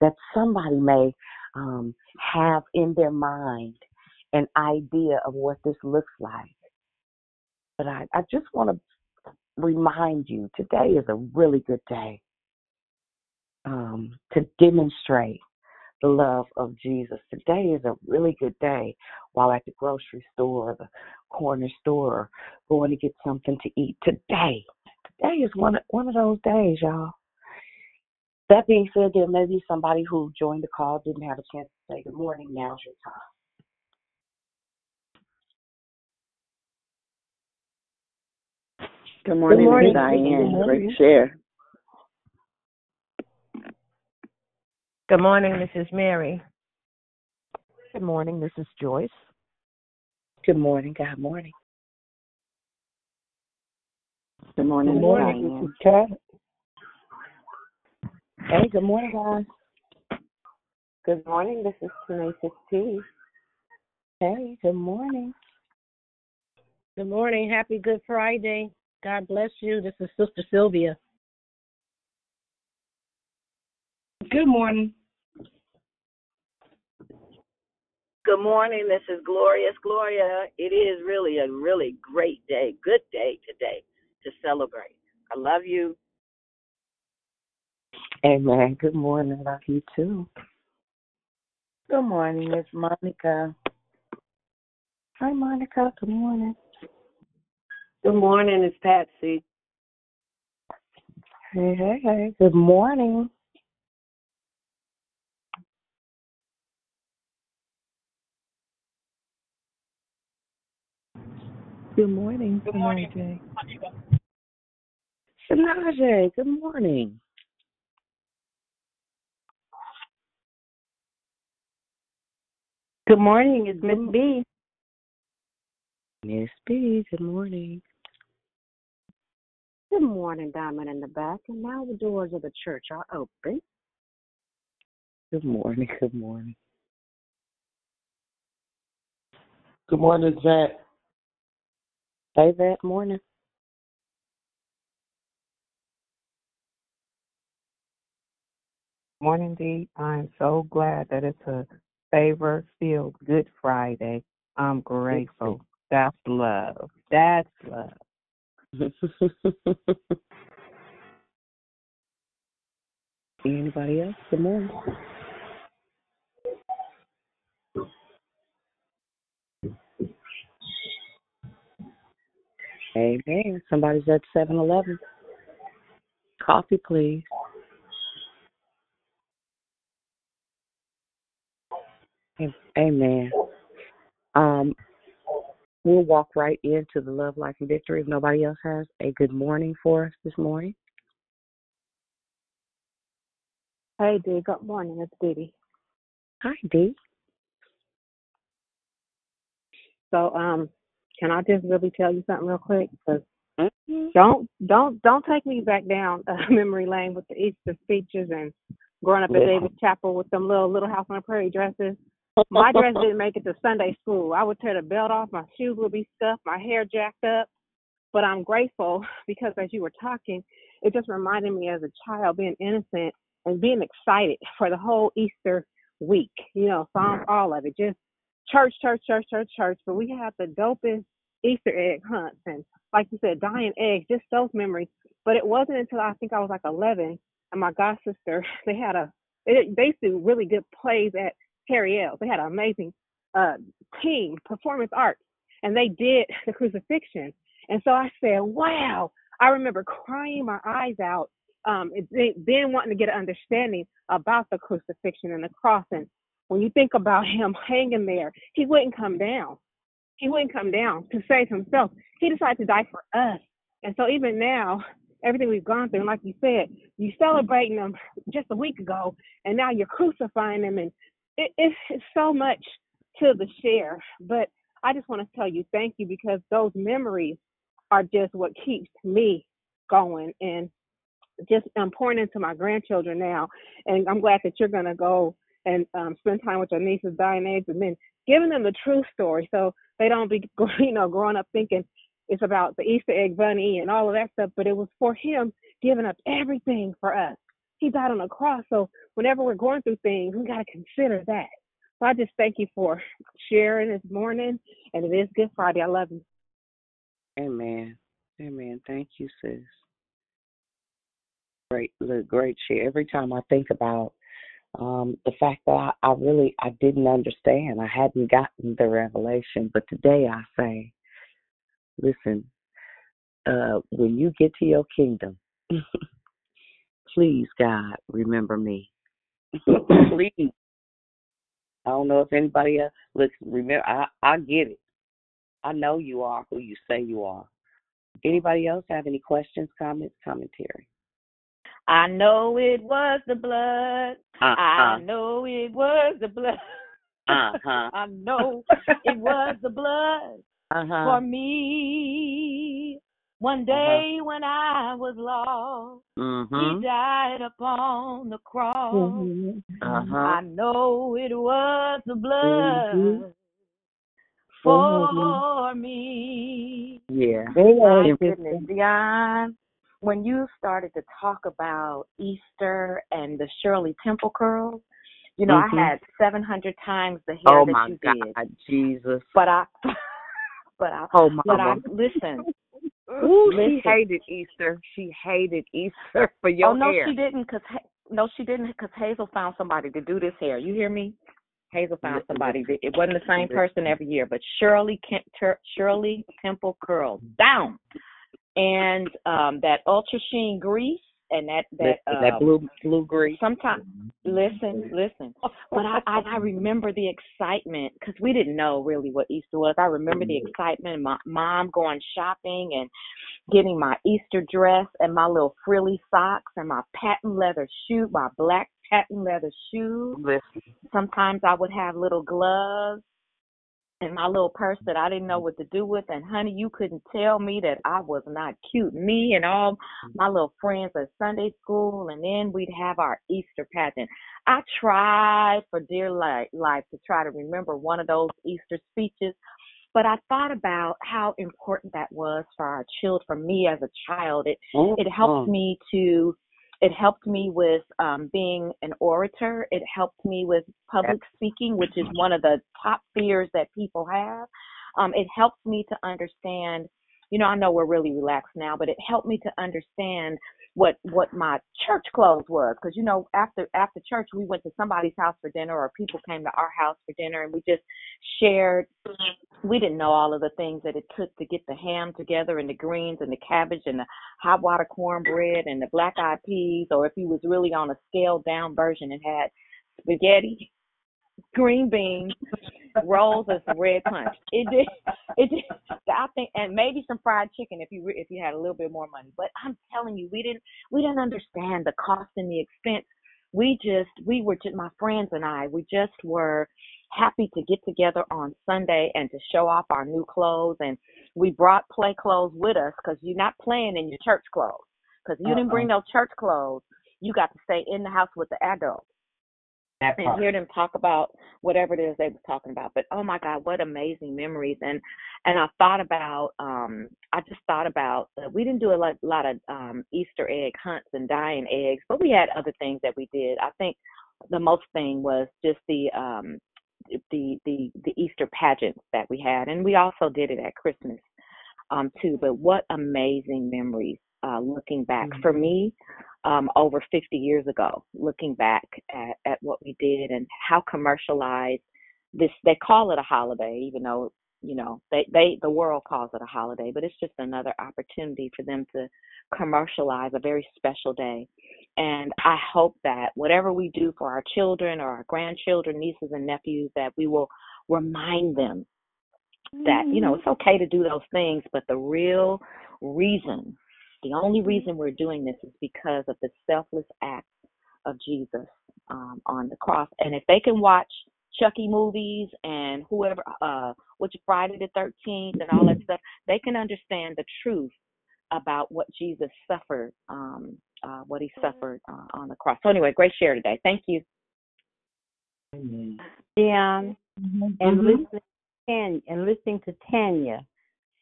that somebody may um, have in their mind an idea of what this looks like. But I, I just want to remind you today is a really good day um, to demonstrate the love of Jesus. Today is a really good day while at the grocery store the corner store or going to get something to eat. Today, today is one of, one of those days, y'all. That being said, there may be somebody who joined the call didn't have a chance to say good morning. Now's your time. Good morning, Good morning. Diane. Good morning. Great share. Good morning, this is Mary. Good morning. This is Joyce. Good morning. God morning. Good morning, Good morning, Diane. this. Hey, good morning, guys. Good morning. This is Tenacious T. Hey, good morning. Good morning. Happy Good Friday. God bless you. This is Sister Sylvia. Good morning. Good morning. This is Glorious Gloria. It is really a really great day, good day today to celebrate. I love you. Amen. Good morning. Love you too. Good morning. It's Monica. Hi, Monica. Good morning. Good morning. It's Patsy. Hey, hey, hey. Good morning. Good morning, good morning. Sanaje. Sanaje, good morning. Good morning. It's Miss B. Miss B, good morning. Good morning, Diamond in the back. And now the doors of the church are open. Good morning. Good morning. Good morning, Zach. Hey, that morning. Morning, Dee. I'm so glad that it's a favor filled Good Friday. I'm grateful. That's love. That's love. Anybody else? Good morning. Amen. Somebody's at 7 Eleven. Coffee, please. Amen. Um, we'll walk right into the love, life, and victory. If nobody else has a good morning for us this morning. Hey, Dee. Good morning. It's Diddy. Hi, Dee. So, um, can I just really tell you something real quick? Because Mm-hmm. don't don't don't take me back down uh, memory lane with the Easter speeches and growing up at Yeah. Davis Chapel with them little Little House on the Prairie dresses. My dress didn't make it to Sunday school. I would tear the belt off, my shoes would be stuffed, my hair jacked up. But I'm grateful because as you were talking, it just reminded me as a child being innocent and being excited for the whole Easter week. You know, songs, all of it. Just church, church, church, church, church. But we had the dopest Easter egg hunts and like you said, dyeing eggs, just those memories. But it wasn't until I think I was like 11 and my god sister, they had a, they, they do really good plays at Harry Ells. They had an amazing uh, team, performance arts, and they did the crucifixion. And so I said, wow. I remember crying my eyes out, um, then wanting to get an understanding about the crucifixion and the cross. And when you think about him hanging there, he wouldn't come down he wouldn't come down to save himself. He decided to die for us. And so even now, everything we've gone through, and like you said, you celebrating him just a week ago, and now you're crucifying him, and it, it's, it's so much to the share. But I just want to tell you thank you because those memories are just what keeps me going. And just I'm pouring into my grandchildren now, and I'm glad that you're gonna go and um, spend time with your nieces dying age, and then giving them the true story, so they don't be you know growing up thinking it's about the Easter egg bunny and all of that stuff, but it was for him giving up everything for us. He died on the cross, so whenever we're going through things, we gotta consider that. So I just thank you for sharing this morning, and it is Good Friday. I love you. Amen. Amen. Thank you, sis. Great, look, great share. Every time I think about um, the fact that I, I really I didn't understand, I hadn't gotten the revelation, but today I say, listen, uh, when you get to your kingdom, please God remember me. please. I don't know if anybody else listen. Remember, I I get it. I know you are who you say you are. Anybody else have any questions, comments, commentary? I know it was the blood. Uh-huh. I know it was the blood. Uh huh. I know it was the blood uh-huh. for me. One day when I was lost, Mhm. He died upon the cross. Uh-huh. I know it was the blood Mhm. for me. Yeah. My And- goodness, Dion, when you started to talk about Easter and the Shirley Temple curls, you know, Mhm. I had 700 times the hair Oh that my you God, did. Jesus. But I, but I, Oh, my but I listen. Ooh, she hated Easter. She hated Easter for your oh no, hair. she didn't, cause no, she didn't, cause Hazel found somebody to do this hair. You hear me? Hazel found somebody. It wasn't the same person every year, but Shirley Shirley Temple curls down, and um that ultra sheen grease and that that Listen, that um, blue blue grease. Sometimes, listen, listen. But I, I, I remember the excitement because we didn't know really what Easter was. I remember the excitement, my mom going shopping and getting my Easter dress and my little frilly socks and my patent leather shoe, my black patent leather shoes. Listen. Sometimes I would have little gloves and my little purse that I didn't know what to do with. And honey, you couldn't tell me that I was not cute. Me and all mm-hmm. my little friends at Sunday school, and then we'd have our Easter pageant. I tried for dear life, to try to remember one of those Easter speeches, but I thought about how important that was for our children, for me as a child. It oh, it helped me to it helped me with um, being an orator. It helped me with public speaking, which is one of the top fears that people have. Um, it helped me to understand. You know, I know we're really relaxed now, but it helped me to understand what what my church clothes was because you know after after church we went to somebody's house for dinner or people came to our house for dinner and we just shared. We didn't know all of the things that it took to get the ham together and the greens and the cabbage and the hot water cornbread and the black eyed peas or if you was really on a scaled down version it had spaghetti green beans rolls and some red punch. It did it did i think and maybe some fried chicken if you re- if you had a little bit more money. But i'm telling you we didn't we didn't understand the cost and the expense. We just we were just my friends and i we just were happy to get together on sunday and to show off our new clothes. And we brought play clothes with us because you're not playing in your church clothes. Because you didn't bring uh-uh. no church clothes. You got to stay in the house with the adults That and part. hear them talk about whatever it is they were talking about. But oh my God, what amazing memories! And and I thought about, um, I just thought about uh, we didn't do a lot, lot of um, Easter egg hunts and dyeing eggs, but we had other things that we did. I think the most thing was just the um, the the the Easter pageants that we had, and we also did it at Christmas um, too. But what amazing memories uh, looking back for me um, over 50 years ago, looking back at, at what we did and how commercialized this. They call it a holiday, even though you know they they the world calls it a holiday, but it's just another opportunity for them to commercialize a very special day. And I hope that whatever we do for our children or our grandchildren, nieces and nephews, that we will remind them that you know it's okay to do those things but the real reason the only reason we're doing this is because of the selfless act of jesus um, on the cross. And if they can watch chucky movies and whoever uh which friday the 13th and all that stuff they can understand the truth about what jesus suffered um uh what he suffered uh, on the cross. So anyway great share today. Thank you. Dion, and Mhm. listening to Tanya, and listening to Tanya,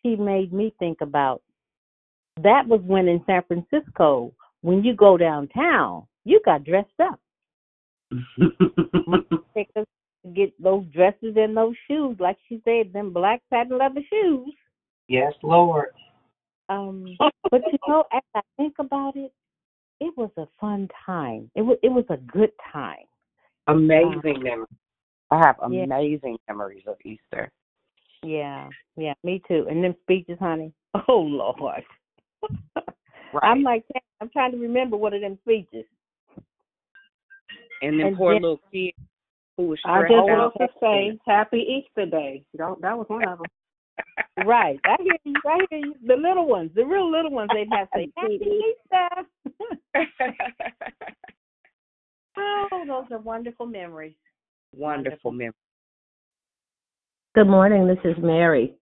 she made me think about that was when in San Francisco, when you go downtown, you got dressed up. Take us get those dresses and those shoes, like she said, them black patent leather shoes. Yes, Lord. Um, but you know, as I think about it, it was a fun time. It was it was a good time. Amazing memories. I have Yeah. amazing memories of Easter. Yeah, yeah, me too. And them speeches, honey. Oh Lord. I'm like, I'm trying to remember one of them speeches. And then And poor then- little kids who was stressed I stressed just out. want to say Happy Easter Day. Don't, that was one of them. Right. I hear you. I hear you. The little ones, the real little ones, they'd have to say, Happy Easter. oh, those are wonderful memories. Wonderful memories. Good morning. This is Mary.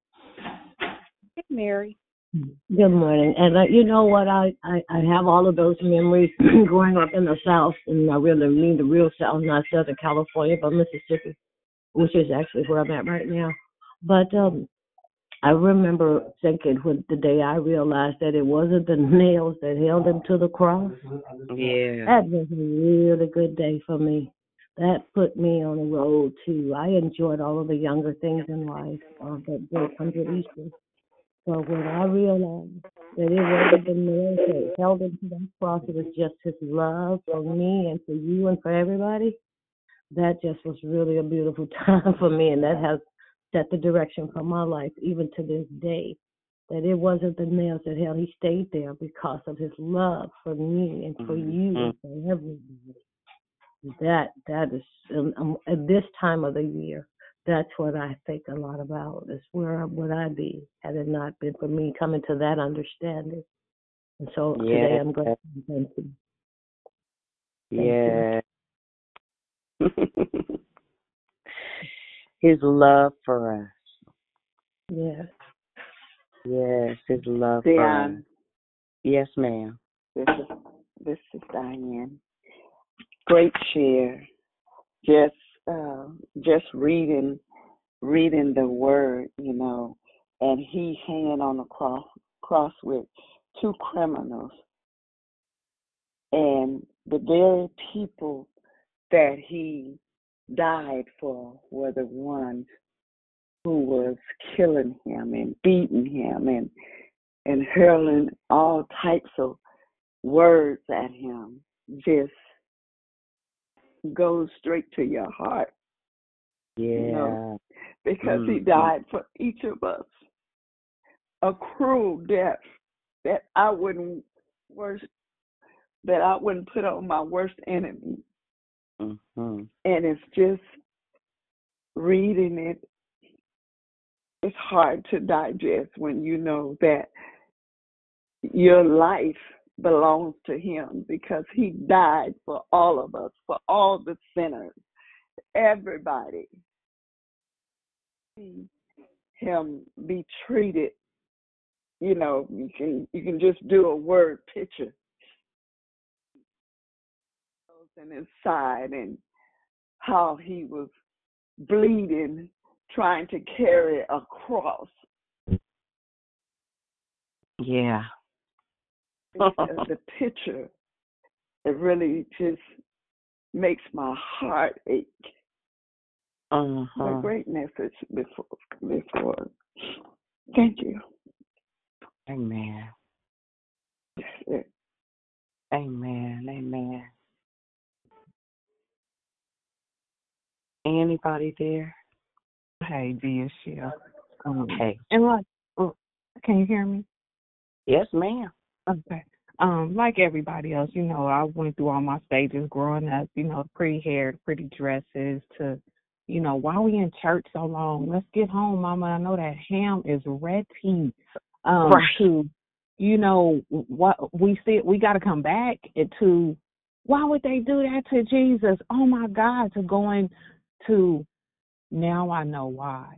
Hey, Mary. Good morning. And uh, you know what? I, I I have all of those memories growing up in the South, and I really mean the real South, not Southern California, but Mississippi, which is actually where I'm at right now. But um, I remember thinking when the day I realized that it wasn't the nails that held him to the cross. Yeah. That was a really good day for me. That put me on the road too. I enjoyed all of the younger things in life, uh, but there comes at Easter. So when I realized that it wasn't the nails that held him to that cross, it was just his love for me and for you and for everybody, that just was really a beautiful time for me, and that has set the direction for my life even to this day. That it wasn't the nails that held; he stayed there because of his love for me and for you and for everybody. That that is um, um, at this time of the year. That's what I think a lot about. Is where would I be had it not been for me coming to that understanding? And so today I'm grateful. Thank you. Thank you. Yeah. His love for us. Yes. Yes, his love for us. Yes, ma'am. this is this is Diane. Great share. Just uh, just reading reading the word, you know, and he hanging on the cross cross with two criminals. And the very people that he died for were the ones who was killing him and beating him and and hurling all types of words at him. Just goes straight to your heart Yeah. you know because he Mhm. died for each of us a cruel death that I wouldn't worst that I wouldn't put on my worst enemy Mhm. and it's just reading it it's hard to digest when you know that your life belongs to him because he died for all of us for all the sinners. Everybody. See him be treated you know you can you can just do a word picture. In his side and how he was bleeding trying to carry a cross. Yeah. It's, uh, the picture it really just makes my heart ache a Uh-huh. great message before before thank you Amen. Amen. Amen. Anybody there? Hey, dear Shell. Um, Hey. and like, oh, can you hear me? Yes, ma'am. Okay. Um, like everybody else, you know, I went through all my stages growing up, you know, pretty hair, pretty dresses to, you know, why we in church so long? Let's get home, mama. I know that ham is ready. Um, Right. to, you know, what we see, we got to come back to, why would they do that to Jesus? Oh my God, to going to, now I know why.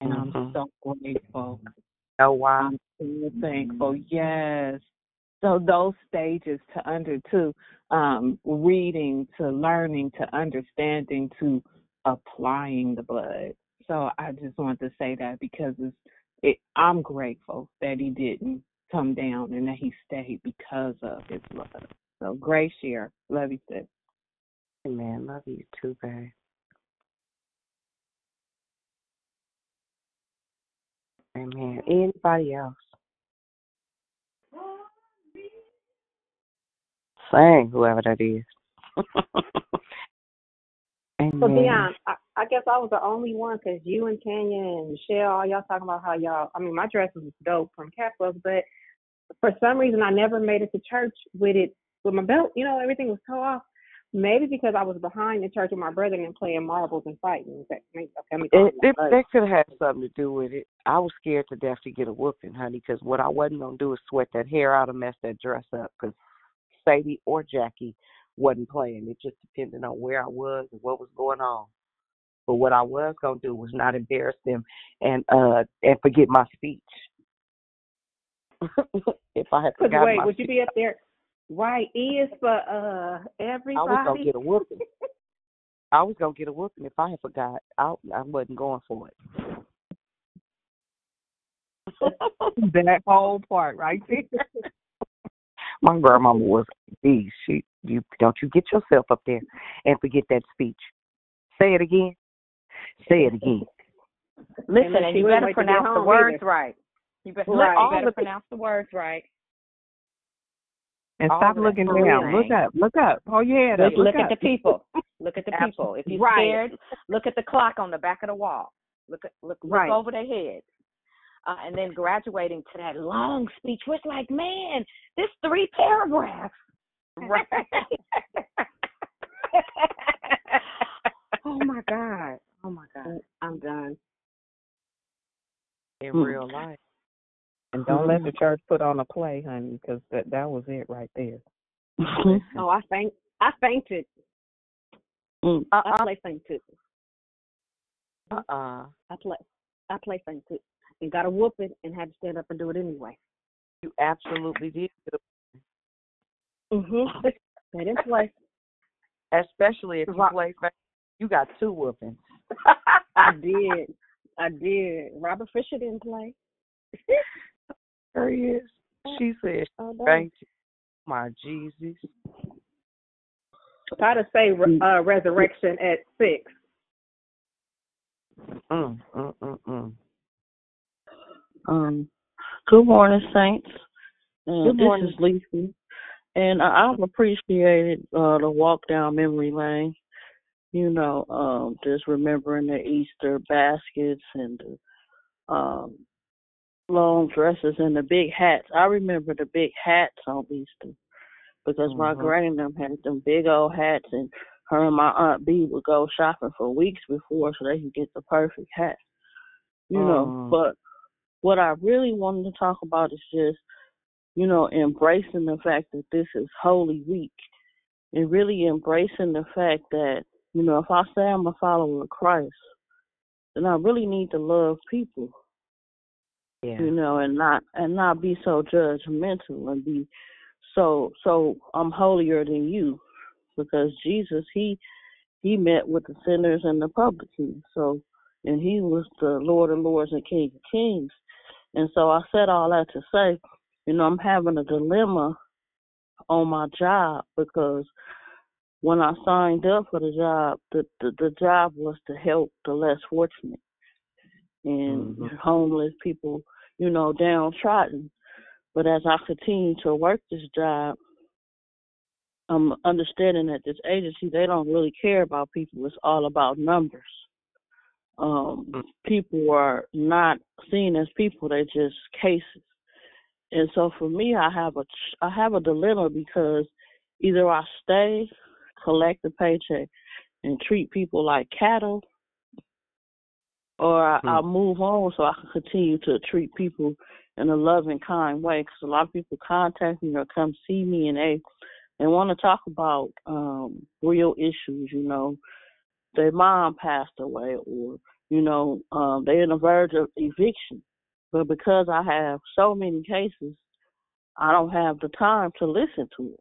And Mhm. I'm so grateful. Oh wow. I'm so thankful. Yes. So those stages to under to um reading to learning to understanding to applying the blood. So I just want to say that because it's it I'm grateful that he didn't come down and that he stayed because of his love. So great share. Love you sis. Amen. Love you too, babe. Amen. Anybody else? Sing, whoever that is. Amen. So Dion, I, I guess I was the only one because you and Tanya and Michelle, all y'all talking about how y'all. I mean, my dress was dope from Catholic, but for some reason I never made it to church with it with my belt. You know, everything was so off. Maybe because I was behind the church with my brother and playing marbles and fighting. Maybe, okay, let me call It, that. that could have had something to do with it. I was scared to death to get a whooping, honey, because what I wasn't gonna do is sweat that hair out and mess that dress up. Because Sadie or Jackie wasn't playing. It just depended on where I was and what was going on. But what I was gonna do was not embarrass them and uh and forget my speech. if I had forgotten wait, my would you be up there? Right, is for uh I was gonna get a whooping. I was gonna get a whooping if I had forgot. I I wasn't going for it. that whole part right there. My grandmama was a beast. She you don't you get yourself up there and forget that speech. Say it again. Say it again. Listen, And and you wouldn't better to pronounce the words either. right. You better, Right. you better of it. pronounce the words right. And All stop looking for real. down. Look up. Look up. Hold your head up. Just look up. at the people. Look at the people. If you're Right. scared, look at the clock on the back of the wall. Look at look look Right. over their heads. Uh, and then graduating to that long speech where it's like, man, this three paragraphs. Right. oh my God. Oh my God. I'm done. In Mm. real life. And don't let the church put on a play, honey, because that that was it right there. Oh, I faint. I fainted. Mm. I Uh-uh. play fainted. Uh-uh. I play. I play fainted and got a whooping and had to stand up and do it anyway. You absolutely did. Mhm. They didn't play. Especially if you play fa- you got two whoopings. I did. I did. Robert Fisher didn't play. There he is. She said, Oh. Thank you, my Jesus. Try to say uh, resurrection at six. Mm, mm, mm, mm. Um, good morning, Saints. Uh, Good this morning. is Lisa, and I, I've appreciated uh, the walk down memory lane. You know, um, just remembering the Easter baskets and the um, long dresses and the big hats. I remember the big hats on Easter because my Mhm. granny and them had them big old hats, and her and my aunt B would go shopping for weeks before so they could get the perfect hat. You know, Mm. but what I really wanted to talk about is just, you know, embracing the fact that this is Holy Week and really embracing the fact that, you know, if I say I'm a follower of Christ, then I really need to love people, Yeah. you know, and not and not be so judgmental and be so so I'm holier than you because Jesus he he met with the sinners and the publicans. So and he was the Lord of Lords and King of Kings. And so I said all that to say, you know, I'm having a dilemma on my job because when I signed up for the job, the the, the job was to help the less fortunate and Mhm. homeless people, you know, downtrodden. But as I continue to work this job, I'm understanding that this agency they don't really care about people. It's all about numbers. Um, people are not seen as people; they're just cases. And so for me, I have a I have a dilemma because either I stay, collect a paycheck, and treat people like cattle, or I, Hmm. I'll move on so I can continue to treat people in a loving, kind way. Because a lot of people contact me or come see me, and they they want to talk about um real issues. You know, their mom passed away, or you know, um they're on the verge of eviction. But because I have so many cases, I don't have the time to listen to it.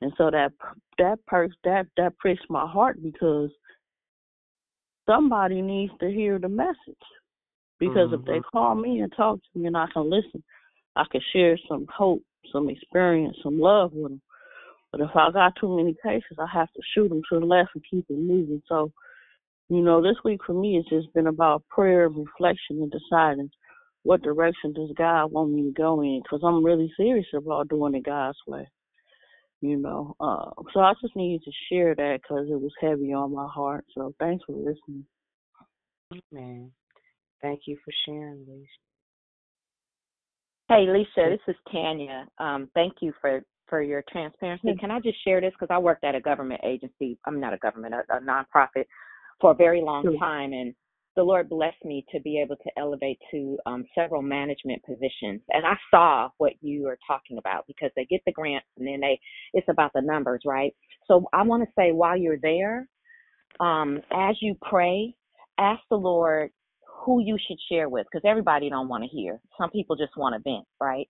And so that that per that that pricks my heart because somebody needs to hear the message. Because if they Mhm. call me and talk to me and I can listen, I can share some hope, some experience, some love with them. But if I got too many cases, I have to shoot them to the left and keep it moving. So, you know, this week for me it's just been about prayer, reflection, and deciding what direction does God want me to go in. Because I'm really serious about doing it God's way. You know, uh, so I just needed to share that because it was heavy on my heart. So thanks for listening. Man. Thank you for sharing, Lisa. Hey, Lisa, this is Tanya. Um, thank you for for your transparency. Can I just share this because I worked at a government agency. I'm not a government, a, a nonprofit, for a very long Sure. time, and the Lord blessed me to be able to elevate to um, several management positions. And I saw what you are talking about because they get the grants and then they it's about the numbers, right? So I want to say while you're there, um, as you pray, ask the Lord who you should share with because everybody don't want to hear. Some people just want to vent, right?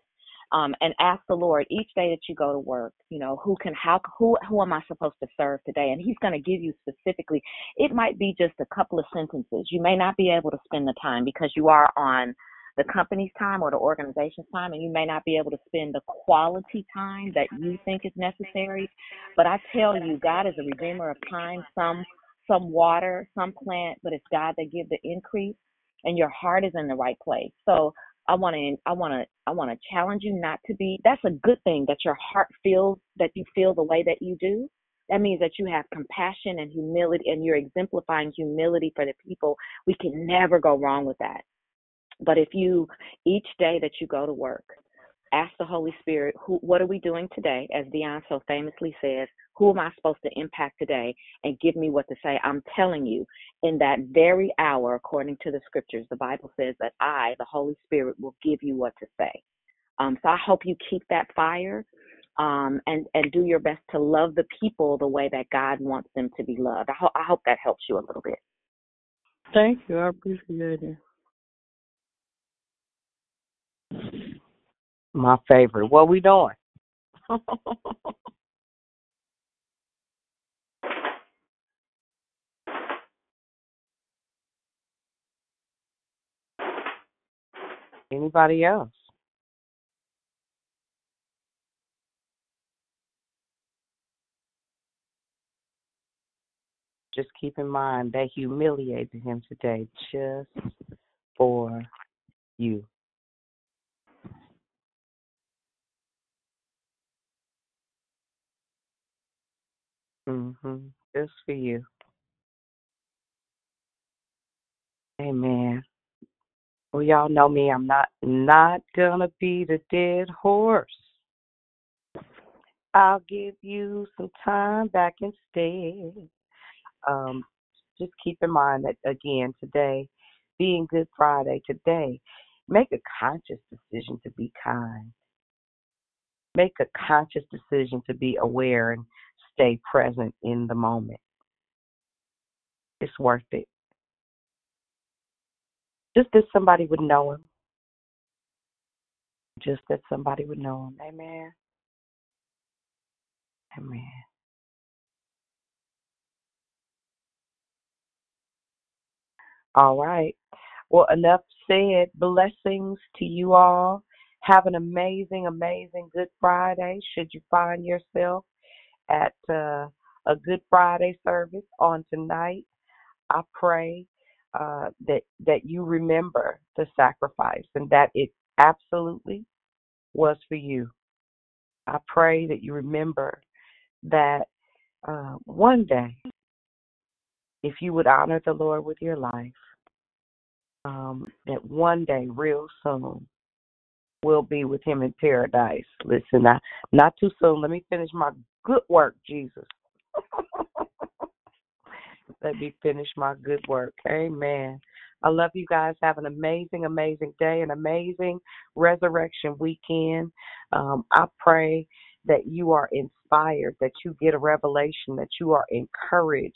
Um, and ask the Lord each day that you go to work, you know, who can how who who am I supposed to serve today? And He's going to give you specifically. It might be just a couple of sentences. You may not be able to spend the time because you are on the company's time or the organization's time, and you may not be able to spend the quality time that you think is necessary. But I tell you, God is a redeemer of time. Some some water, some plant, but it's God that gives the increase, and your heart is in the right place. So I want to I want to I want to challenge you not to be. That's a good thing that your heart feels that you feel the way that you do. That means that you have compassion and humility, and you're exemplifying humility for the people. We can never go wrong with that. But if you, each day that you go to work, ask the Holy Spirit, who, what are we doing today? As Dion so famously says, who am I supposed to impact today? And give me what to say. I'm telling you, in that very hour, according to the scriptures, the Bible says that I, the Holy Spirit, will give you what to say. Um, so I hope you keep that fire um, and, and do your best to love the people the way that God wants them to be loved. I, ho- I hope that helps you a little bit. Thank you. I appreciate it. My favorite. What we doing? Anybody else? Just keep in mind they humiliated him today just for you. Mhm. Just for you. Amen. Well, y'all know me. I'm not not gonna be the dead horse. I'll give you some time back instead. Um, just keep in mind that again today, being Good Friday today, make a conscious decision to be kind. Make a conscious decision to be aware and stay present in the moment. It's worth it. Just that somebody would know him. Just that somebody would know him. Amen. Amen. All right. Well, enough said. Blessings to you all. Have an amazing, amazing Good Friday. Should you find yourself at uh, a Good Friday service on tonight, I pray uh, that that you remember the sacrifice and that it absolutely was for you. I pray that you remember that uh, one day, if you would honor the Lord with your life, um, that one day, real soon, we'll be with Him in paradise. Listen, not not too soon. Let me finish my good work, Jesus. Let me finish my good work. Amen. I love you guys. Have an amazing, amazing day, an amazing resurrection weekend. Um, I pray that you are inspired, that you get a revelation, that you are encouraged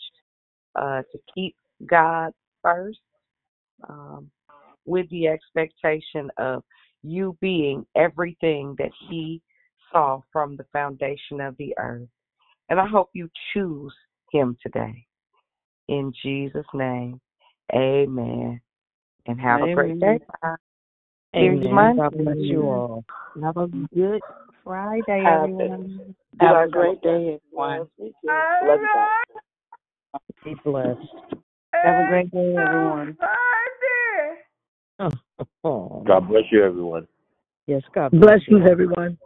uh, to keep God first um, with the expectation of you being everything that He saw from the foundation of the earth. And I hope you choose Him today. In Jesus' name, amen. And have a great day. Amen. See you Amen. God bless you all. Have a good Friday, Have everyone. Have a great day, everyone. Love you. Be blessed. Have a great day, everyone. Oh, oh, God bless you, everyone. yes, God bless Blessings, you. everyone.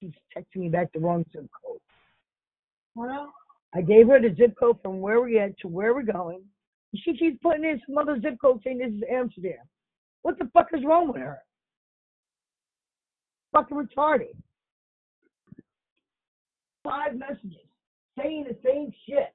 Keeps texting me back the wrong zip code. Well, I gave her the zip code from where we at to where we're going. She keeps putting in some other zip code saying this is Amsterdam. What the fuck is wrong with her? Fucking retarded. Five messages saying the same shit.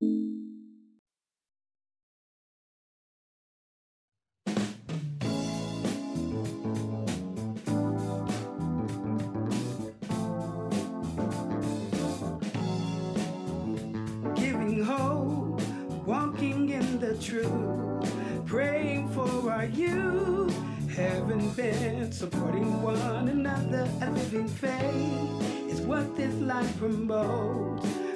giving hope, walking in the truth, praying for our youth, having been supporting one another. A living faith is what this life promotes.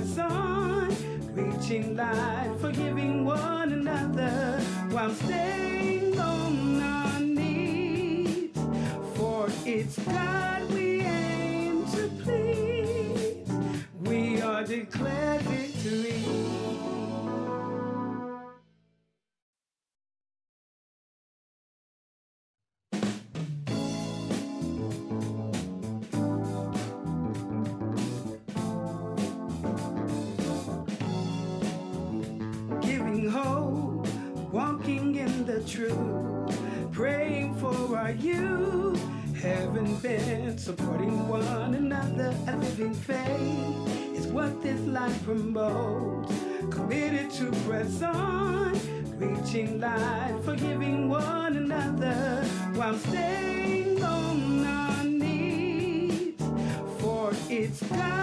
press on, reaching life, forgiving one another while staying on our knees. For it's God reaching life, forgiving one another while staying on our knees. For it's God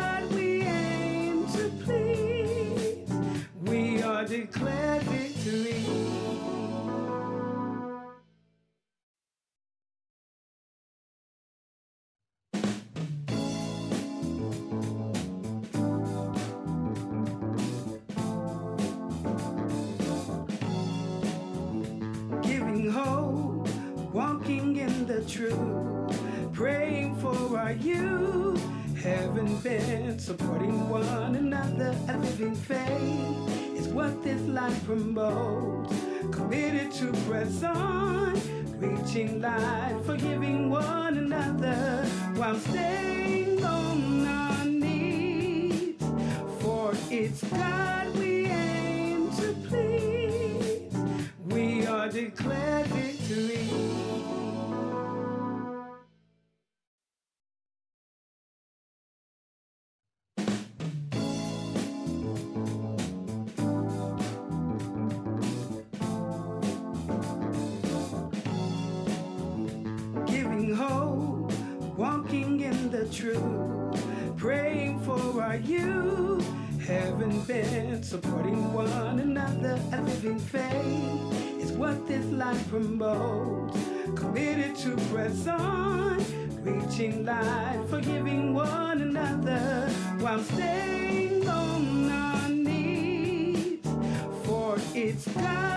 on, reaching life, forgiving one another while staying on our knees. For it's God press reaching life, forgiving one another while staying on our knees. For it's God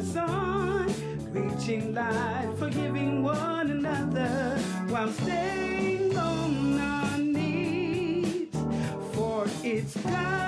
press on, reaching life, forgiving one another while staying on our knees. For it's God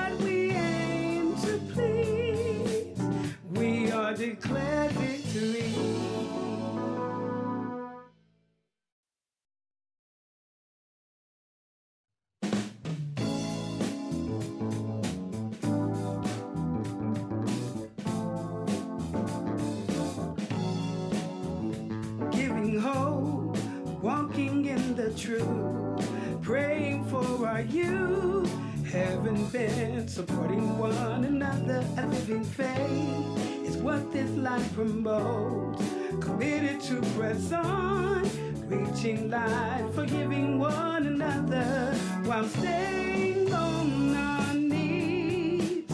press on, reaching light, forgiving one another while staying on our knees.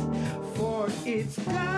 For it's God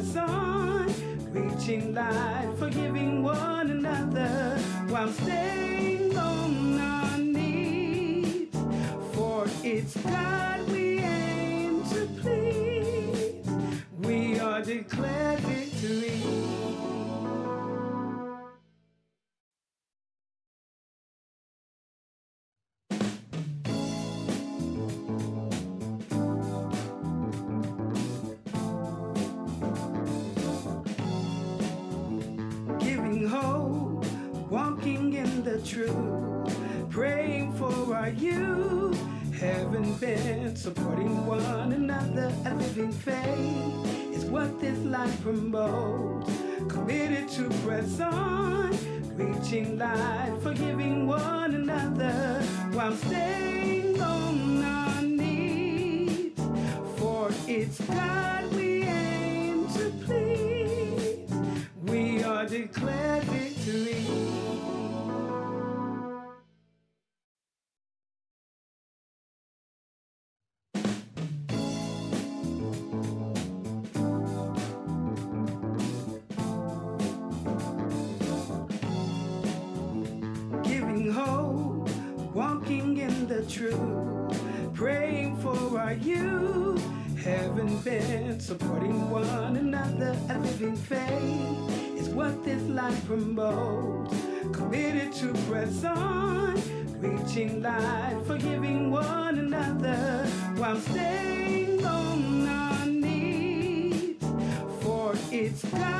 press on, reaching light, forgiving one another while staying on our knees. For it's God reaching light, forgiving one another while staying on our knees. For it's God on, reaching light, forgiving one another while staying on our knees. For it's God.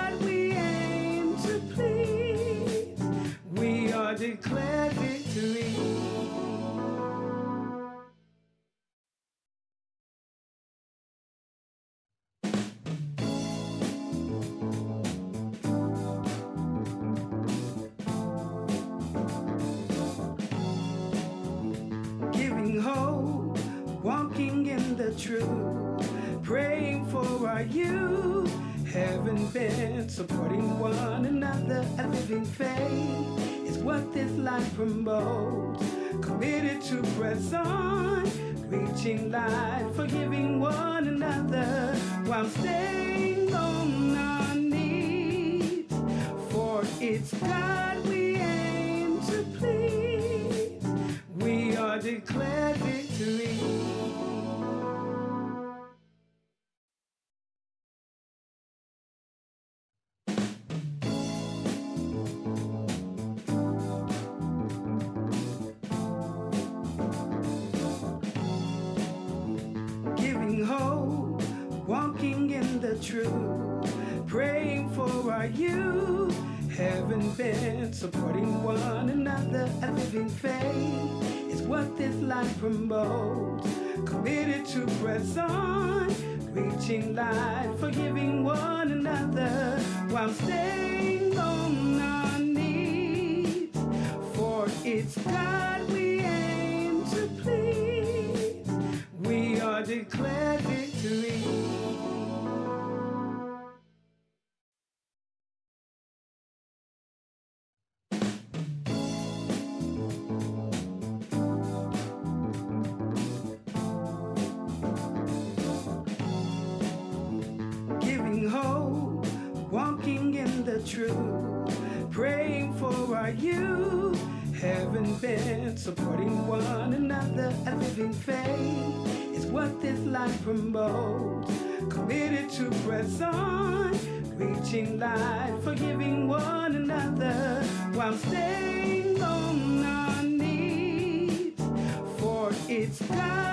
touching light, forgiving one another while staying on our knees. For it's time. catching light, forgiving one another while staying on our knees. For it's God. reaching light, forgiving one another while staying on our knees. For it's God.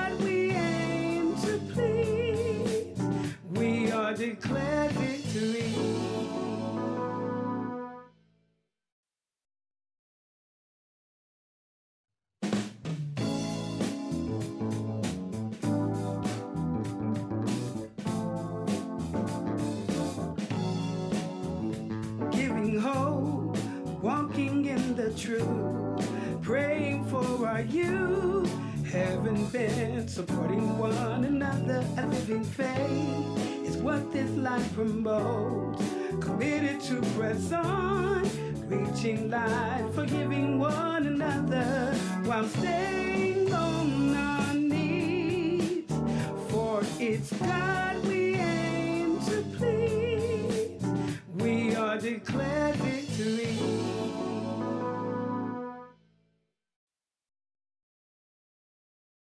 touching light, forgiving one another while staying on our knees. For it's.